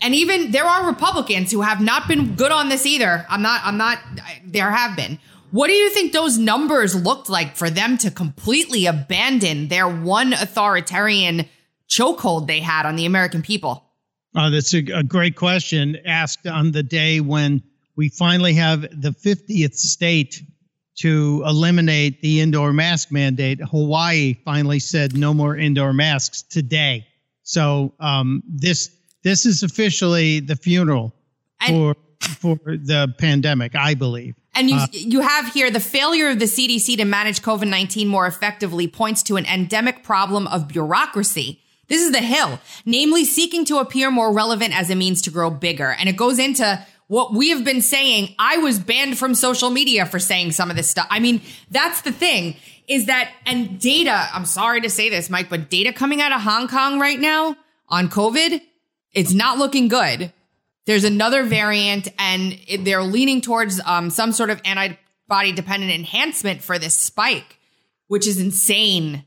And even there are Republicans who have not been good on this either. I'm not, I'm not, there have been. What do you think those numbers looked like for them to completely abandon their one authoritarian chokehold they had on the American people? Uh, that's a, a great question asked on the day when we finally have the 50th state to eliminate the indoor mask mandate. Hawaii finally said no more indoor masks today. So um, this this is officially the funeral for for the pandemic, I believe. And you uh, you have here the failure of the CDC to manage COVID nineteen more effectively points to an endemic problem of bureaucracy. This is the Hill, namely seeking to appear more relevant as a means to grow bigger, and it goes into what we have been saying. I was banned from social media for saying some of this stuff. I mean, that's the thing is that, and data, I'm sorry to say this, Mike, but data coming out of Hong Kong right now on COVID, it's not looking good. There's another variant and they're leaning towards um, some sort of antibody dependent enhancement for this spike, which is insane.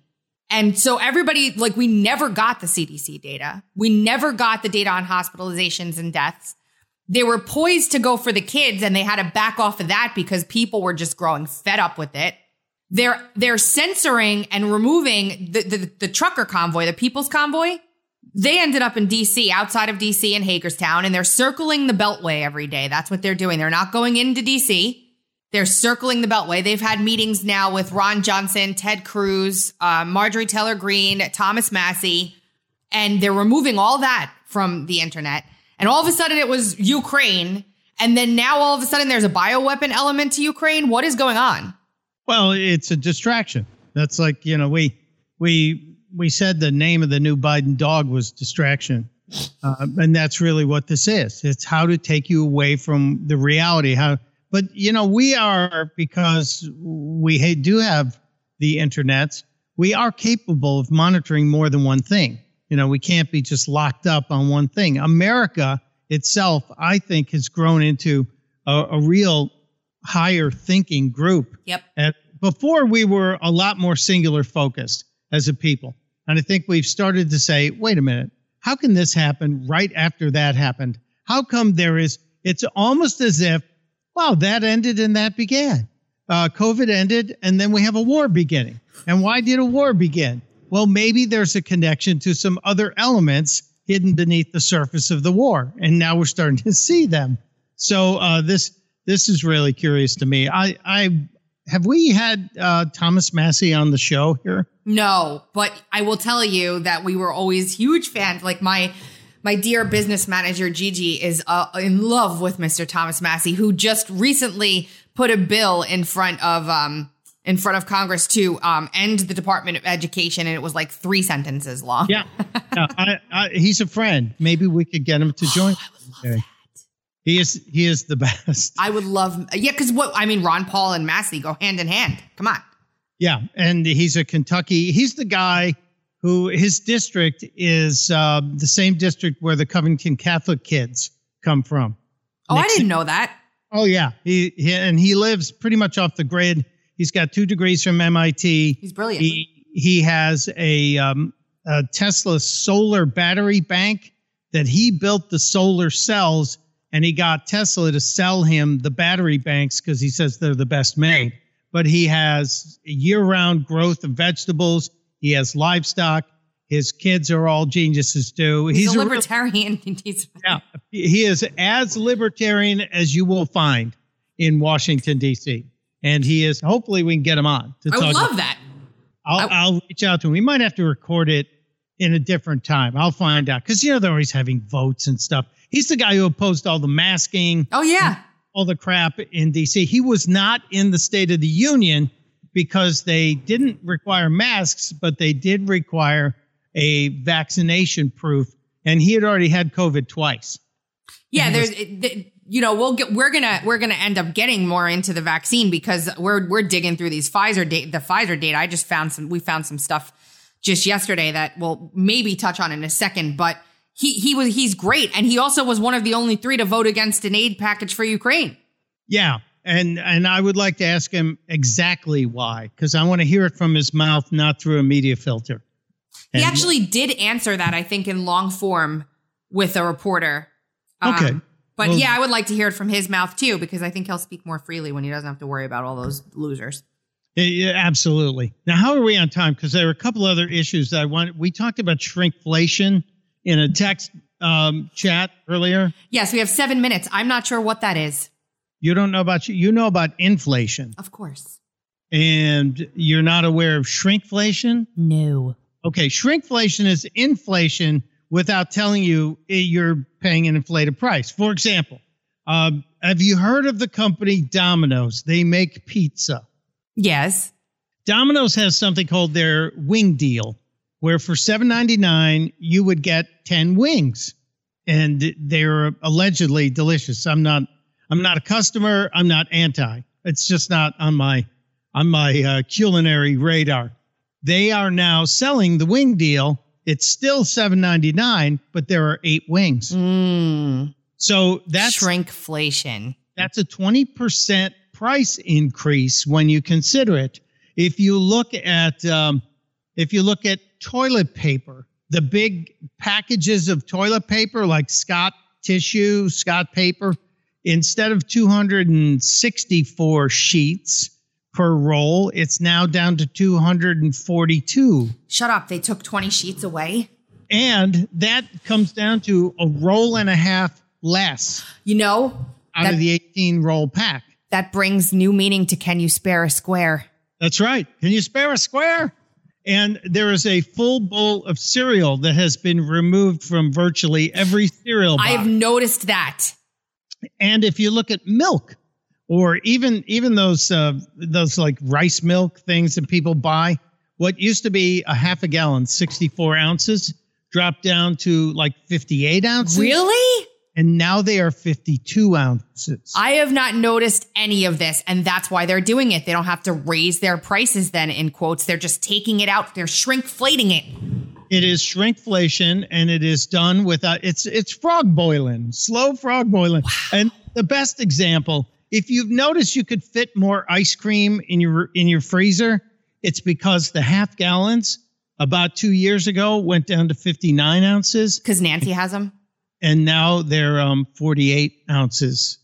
And so everybody, like, we never got the CDC data. We never got the data on hospitalizations and deaths they were poised to go for the kids and they had to back off of that because people were just growing fed up with it. They're they're censoring and removing the, the, the trucker convoy, the people's convoy. They ended up in DC, outside of DC in Hagerstown, and they're circling the Beltway every day. That's what they're doing. They're not going into DC. They're circling the Beltway. They've had meetings now with Ron Johnson, Ted Cruz, uh, Marjorie Taylor Greene, Thomas Massie, and they're removing all that from the internet. And all of a sudden it was Ukraine. And then now all of a sudden there's a bioweapon element to Ukraine. What is going on? Well, it's a distraction. That's like, you know, we we we said the name of the new Biden dog was distraction. Uh, and that's really what this is. It's how to take you away from the reality. How, but you know, we are because we do have the internet. We are capable of monitoring more than one thing. You know, we can't be just locked up on one thing. America itself, I think, has grown into a, a real higher thinking group. Yep. And before we were a lot more singular focused as a people. And I think we've started to say, wait a minute, how can this happen right after that happened? How come there is, it's almost as if, wow, that ended and that began. Uh, COVID ended and then we have a war beginning. And why did a war begin? Well, maybe there's a connection to some other elements hidden beneath the surface of the war, and now we're starting to see them. So uh, this this is really curious to me. I I have we had uh, Thomas Massie on the show here? No, but I will tell you that we were always huge fans. Like my my dear business manager Gigi is uh, in love with Mr. Thomas Massie, who just recently put a bill in front of um in front of Congress to um end the Department of Education, and it was like three sentences long. Yeah, (laughs) yeah I, I, he's a friend. Maybe we could get him to (gasps) join. okay. He is he is the (laughs) best. I would love yeah, because what I mean, Ron Paul and Massie go hand in hand. Come on. Yeah, and he's a Kentucky. He's the guy who his district is uh, the same district where the Covington Catholic kids come from. Oh, Nixon. I didn't know that. Oh yeah, he, he, and he lives pretty much off the grid. He's got two degrees from MIT. He's brilliant. He he has a, um, a Tesla solar battery bank that he built the solar cells, and he got Tesla to sell him the battery banks because he says they're the best made. But he has year-round growth of vegetables he has livestock. His kids are all geniuses too. He's, He's a libertarian. (laughs) A real, yeah, he is as libertarian as you will find in Washington D.C. And he is. Hopefully, we can get him on. To I would love that. I'll, I, will reach out to him. We might have to record it in a different time. I'll find out because you know they're always having votes and stuff. He's the guy who opposed all the masking. Oh yeah, all the crap in D.C. He was not in the State of the Union because they didn't require masks, but they did require a vaccination proof. And he had already had COVID twice. Yeah, there's, you know, we'll get, we're gonna, we're gonna end up getting more into the vaccine because we're, we're digging through these Pfizer data, the Pfizer data. I just found some, we found some stuff just yesterday that we'll maybe touch on in a second, but he, he was, he's great. And he also was one of the only three to vote against an aid package for Ukraine. Yeah and and I would like to ask him exactly why, because I want to hear it from his mouth, not through a media filter. And he actually did answer that, I think, in long form with a reporter. Um, okay. But well, yeah, I would like to hear it from his mouth too, because I think he'll speak more freely when he doesn't have to worry about all those losers. Yeah, absolutely. Now, how are we on time? Because there are a couple other issues that I want. We talked about shrinkflation in a text um, chat earlier. Yes, we have seven minutes. I'm not sure what that is. You don't know about you know about inflation. Of course. And you're not aware of shrinkflation? No. Okay, shrinkflation is inflation without telling you you're paying an inflated price. For example, um, have you heard of the company Domino's? They make pizza. Yes. Domino's has something called their wing deal, where for $7.99 you would get 10 wings. And they're allegedly delicious. I'm not I'm not a customer. I'm not anti. It's just not on my on my uh, culinary radar. They are now selling the wing deal. It's still seven ninety nine, but there are eight wings. Mm. So that's shrinkflation. That's a twenty percent price increase when you consider it. If you look at um, if you look at toilet paper, the big packages of toilet paper like Scott tissue, Scott paper, instead of 264 sheets per roll, it's now down to 242. Shut up. They took 20 sheets away. And that comes down to a roll and a half less. You know, out that, of the 18 roll pack. That brings new meaning to Can You Spare a Square? That's right. Can you spare a square? And there is a full bowl of cereal that has been removed from virtually every cereal box. I've noticed that. And if you look at milk, or even even those uh, those like rice milk things that people buy, what used to be a half a gallon, sixty four ounces, dropped down to like fifty eight ounces. Really? And now they are 52 ounces. I have not noticed any of this, and that's why they're doing it. They don't have to raise their prices then, in quotes. They're just taking it out, they're shrinkflating it. It is shrinkflation, and it is done without. It's it's frog boiling, slow frog boiling. Wow. And the best example, if you've noticed, you could fit more ice cream in your in your freezer. It's because the half gallons about two years ago went down to 59 ounces. Because Nancy has them, and now they're um 48 ounces.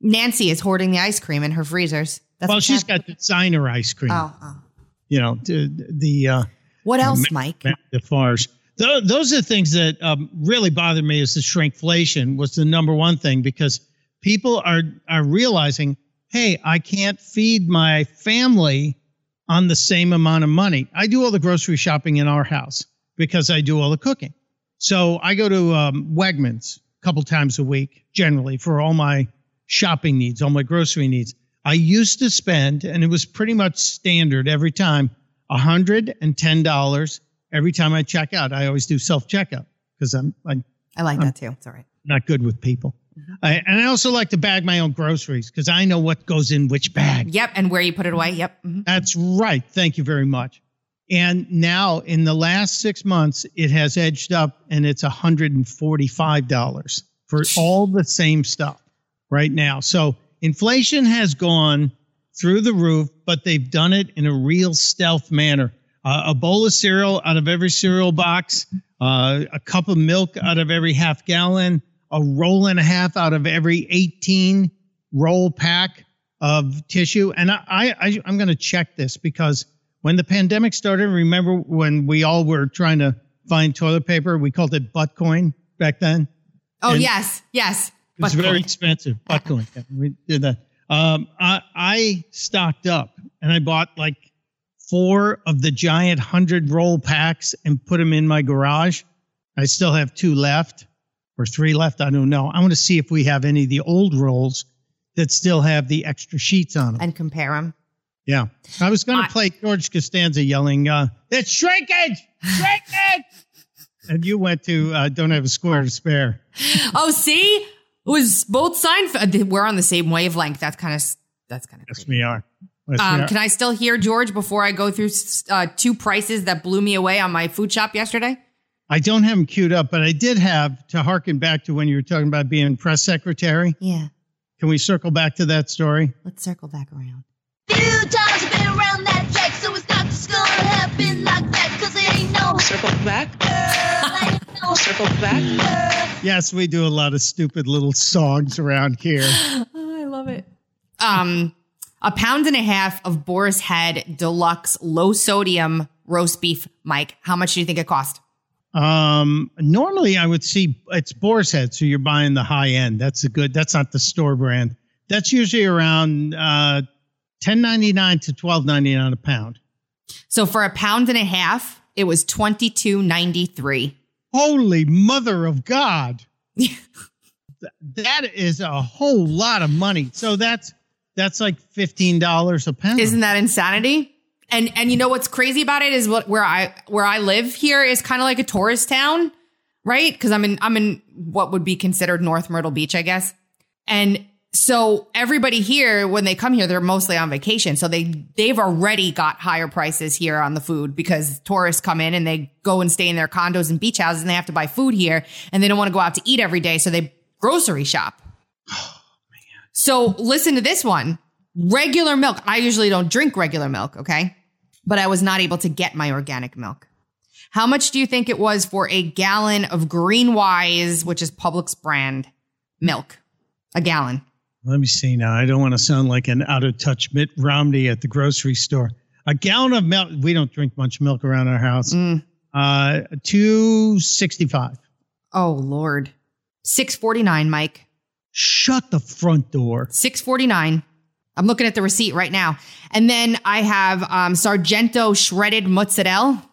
Nancy is hoarding the ice cream in her freezers. That's well, she's got designer ice cream. Oh, oh. you know the, the uh, what else, Mike? The fars. those are the things that um, really bother me. Is the shrinkflation was the number one thing because people are are realizing hey, I can't feed my family on the same amount of money. I do all the grocery shopping in our house because I do all the cooking. So I go to um, Wegmans a couple times a week, generally, for all my shopping needs, all my grocery needs. I used to spend, and it was pretty much standard every time, $110 every time I check out. I always do self checkout because I'm, I'm I like I'm that too. It's all right. not good with people. I, and I also like to bag my own groceries because I know what goes in which bag. Yep, and where you put it away. Yep. mhm. That's right. Thank you very much. And now in the last six months, it has edged up and it's $145 for all the same stuff right now. So inflation has gone through the roof, but they've done it in a real stealth manner. Uh, a bowl of cereal out of every cereal box, uh, a cup of milk out of every half gallon, a roll and a half out of every 18 roll pack of tissue. And I, I, I'm going to check this because when the pandemic started, remember when we all were trying to find toilet paper? We called it butt coin back then. Oh And yes, yes. It was very expensive. Butt coin. Yeah, we did that. Um, I, I stocked up and I bought like four of the giant hundred roll packs and put them in my garage. I still have two left or three left. I don't know. I want to see if we have any of the old rolls that still have the extra sheets on them. and compare them. Yeah. I was going to play George Costanza yelling, uh, it's shrinkage, shrinkage. (laughs) and you went to uh, Don't Have a Square to Spare. (laughs) Oh, see, it was both Seinfeld. We're on the same wavelength. That's kind of that's kind of. Yes, we are. Yes, we Um, are. can I still hear George before I go through uh, two prices that blew me away on my food shop yesterday? I don't have them queued up, but I did have to harken back to when you were talking about being press secretary. Yeah. Can we circle back to that story? Let's circle back around. Few times I've been around that track, so it's not just gonna happen like that, cause it ain't no circle back. no circle back. Yes, we do a lot of stupid little songs around here. (gasps) Oh, I love it. Um, a pound and a half of Boar's Head Deluxe low sodium roast beef, Mike. How much do you think it cost? Um, normally I would see it's Boar's Head, so you're buying the high end. That's a good. That's not the store brand. That's usually around uh, ten ninety nine to twelve ninety nine a pound. So for a pound and a half, it was twenty two ninety three. Holy mother of God! Th- (laughs) that is a whole lot of money. So that's that's like fifteen dollars a pound. Isn't that insanity? And and you know what's crazy about it is what where I where I live here is kind of like a tourist town, right? Because I'm in I'm in what would be considered North Myrtle Beach, I guess. And so everybody here, when they come here, they're mostly on vacation. So they they've already got higher prices here on the food because tourists come in and they go and stay in their condos and beach houses and they have to buy food here and they don't want to go out to eat every day. So they grocery shop. So listen to this one. Regular milk. I usually don't drink regular milk, okay? But I was not able to get my organic milk. How much do you think it was for a gallon of GreenWise, which is Publix brand milk? A gallon. Let me see now. I don't want to sound like an out of touch Mitt Romney at the grocery store. A gallon of milk. We don't drink much milk around our house. Uh, two sixty five. Oh Lord. 649, Mike. Shut the front door. 649. I'm looking at the receipt right now. And then I have um, Sargento shredded mozzarella.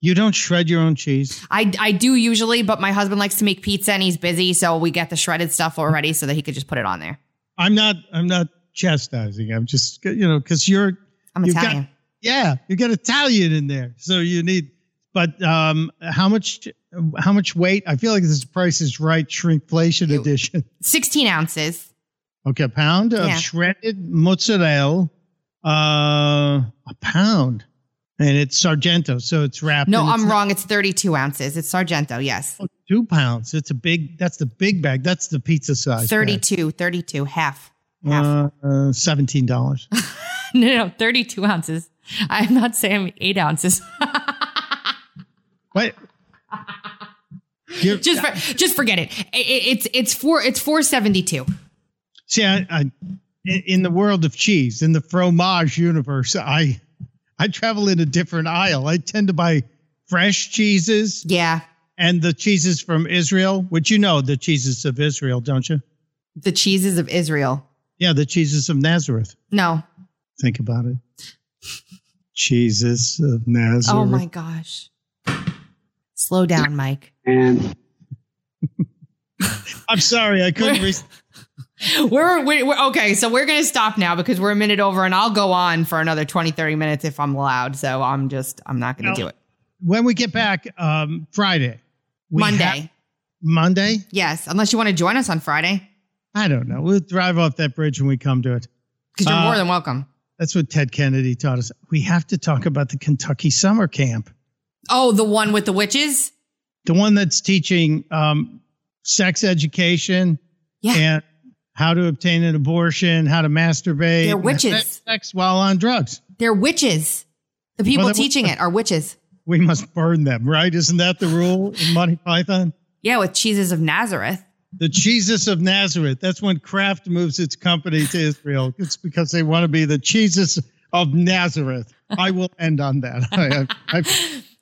You don't shred your own cheese. I, I do usually, but my husband likes to make pizza and he's busy, so we get the shredded stuff already so that he could just put it on there. I'm not. I'm not chastising. I'm just you know because you're. I'm Italian. Got, yeah, you got Italian in there, so you need. But um, how much? How much weight? I feel like this price is right. Shrinkflation edition. 16 ounces. Okay, a pound of Yeah. shredded mozzarella. Uh, a pound, and it's Sargento, so it's wrapped. No, I'm wrong. It's 32 ounces. It's Sargento, yes. Two pounds. It's a big. That's the big bag. That's the pizza size. bag. 32, 32, half. Uh, uh, Seventeen dollars. (laughs) No, no, 32 ounces. I'm not saying eight ounces. Wait. (laughs) You're- just for, just forget it. I- I- It's it's four it's 472. See, I, I, in in the world of cheese, in the fromage universe, I, I travel in a different aisle. I tend to buy fresh cheeses. Yeah. And the cheeses from Israel, which you know the cheeses of Israel, don't you? The cheeses of Israel. Yeah, the cheeses of Nazareth. No. Think about it. Jesus of Nazareth. Oh my gosh. Slow down, Mike. And (laughs) I'm sorry, I couldn't. (laughs) Re- We're, we're, we're okay. So we're going to stop now because we're a minute over and I'll go on for another 20, 30 minutes if I'm allowed. So I'm just, I'm not going to do it. when we get back, um, Friday, Monday. have- Monday. yes. Unless you want to join us on Friday I don't know. We'll drive off that bridge when we come to it. because you're Uh, more than welcome. That's what Ted Kennedy taught us. We have to talk about the Kentucky summer camp, Oh, the one with the witches? the one that's teaching um, sex education Yeah. and how to obtain an abortion, how to masturbate, They're witches. sex while on drugs. They're witches. The people Well, teaching it are witches. We must burn them, right? Isn't that the rule in Monty Python? Yeah, with cheeses of Nazareth. The Jesus of Nazareth. That's when Kraft moves its company to Israel. It's because they want to be the Jesus of Nazareth. I will end on that. (laughs) I, I, I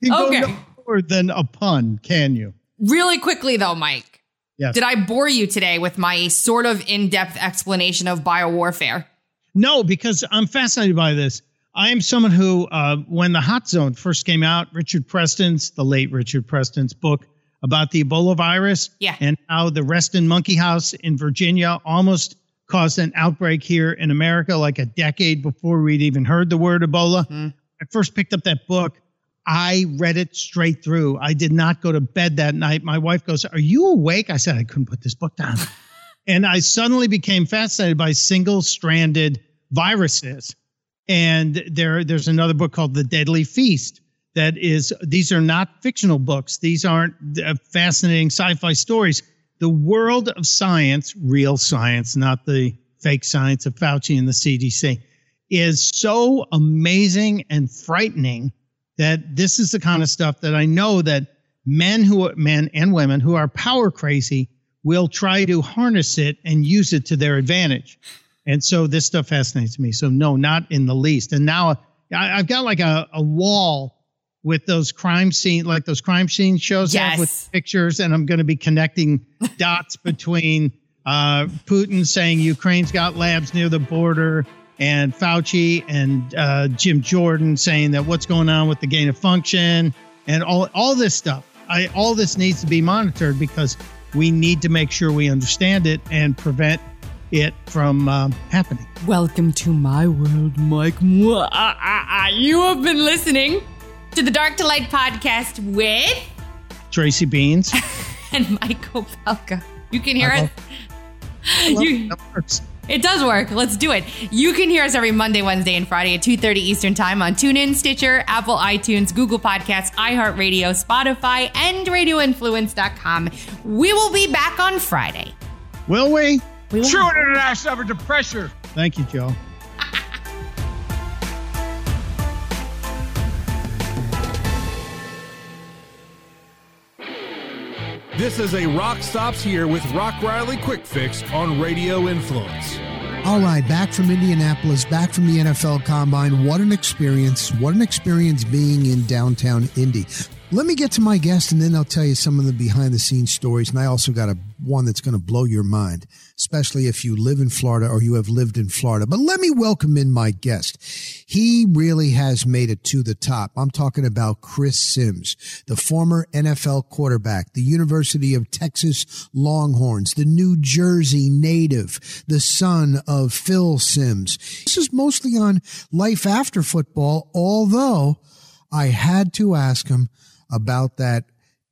you Okay. go no more than a pun, can you? Really quickly, though, Mike. Yes. Did I bore you today with my sort of in depth explanation of biowarfare? No, because I'm fascinated by this. I am someone who, uh, when the Hot Zone first came out, Richard Preston's, the late Richard Preston's book about the Ebola virus, Yeah. and how the Reston Monkey House in Virginia almost caused an outbreak here in America, like a decade before we'd even heard the word Ebola. I first picked up that book. I read it straight through. I did not go to bed that night. My wife goes, Are you awake? I said, I couldn't put this book down. (laughs) and I suddenly became fascinated by single stranded viruses. And there, there's another book called The Deadly Feast that is, these are not fictional books. These aren't uh, fascinating sci fi stories. The world of science, real science, not the fake science of Fauci and the CDC, is so amazing and frightening that this is the kind of stuff that I know that men who men and women who are power crazy will try to harness it and use it to their advantage. And so this stuff fascinates me. So no, not in the least. And now I, I've got like a, a wall with those crime scene, like those crime scene shows have with pictures, and I'm going to be connecting (laughs) dots between uh, Putin saying Ukraine's got labs near the border, and Fauci and uh, Jim Jordan saying that what's going on with the gain of function, and all all this stuff. I all this needs to be monitored because we need to make sure we understand it and prevent it from um, happening. Welcome to my world, Mike. Mwah, ah, ah, ah. You have been listening to the Dark to Light podcast with Tracy Beanz. (laughs) and Michael Pelka. You can hear us. (laughs) You, that works. It does work. Let's do it. You can hear us every Monday, Wednesday, and Friday at 2.30 Eastern Time on TuneIn, Stitcher, Apple iTunes, Google Podcasts, iHeartRadio, Spotify, and RadioInfluence.com. We will be back on Friday. Will we? We will. True international effort to pressure. Thank you, Joe. This is a Rock Stops Here with Rock Riley Quick Fix on Radio Influence. All right, back from Indianapolis, back from the NFL Combine. What an experience. What an experience being in downtown Indy. Let me get to my guest and then I'll tell you some of the behind the scenes stories. And I also got a one that's going to blow your mind, especially if you live in Florida or you have lived in Florida. But let me welcome in my guest. He really has made it to the top. I'm talking about Chris Simms, the former NFL quarterback, the University of Texas Longhorns, the New Jersey native, the son of Phil Simms. This is mostly on life after football, although I had to ask him about that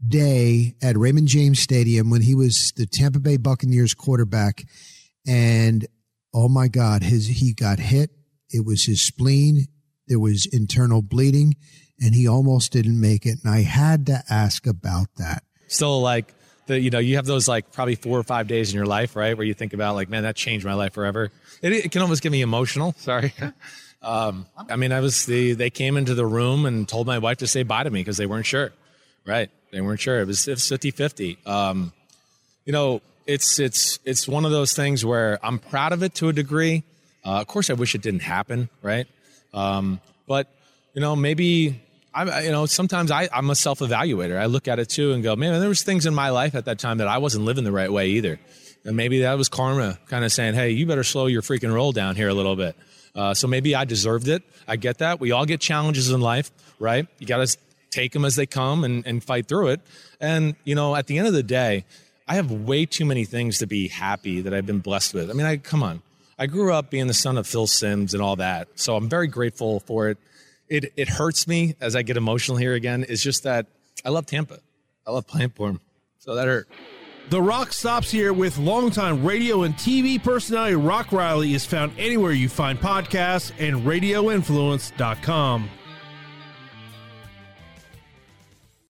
day at Raymond James Stadium when he was the Tampa Bay Buccaneers quarterback. And oh my god his he got hit. It was his spleen. There was internal bleeding and he almost didn't make it. And I had to ask about that. Still like the you know you have those like probably four or five days in your life right where you think about like man that changed my life forever. It, it can almost get me emotional. Sorry (laughs) um, i mean i was they they came into the room and told my wife to say bye to me because they weren't sure. Right. They weren't sure. It was, it was 50-50 um, you know it's it's it's one of those things where i'm proud of it to a degree. Uh, of course i wish it didn't happen. Right. Um, but you know maybe I, you know, sometimes I, I'm a self evaluator. I look at it too and go, man, there was things in my life at that time that I wasn't living the right way either. And maybe that was karma kind of saying, hey, you better slow your freaking roll down here a little bit. Uh, so maybe I deserved it. I get that. We all get challenges in life, right? You got to take them as they come and, and fight through it. And, you know, at the end of the day, I have way too many things to be happy that I've been blessed with. I mean, I come on. I grew up being the son of Phil Simms and all that. So I'm very grateful for it. It it hurts me as I get emotional here again. It's just that I love Tampa. I love playing for him. So that hurt. The Rock stops here with longtime radio and TV personality Rock Riley is found anywhere you find podcasts and radioinfluence.com.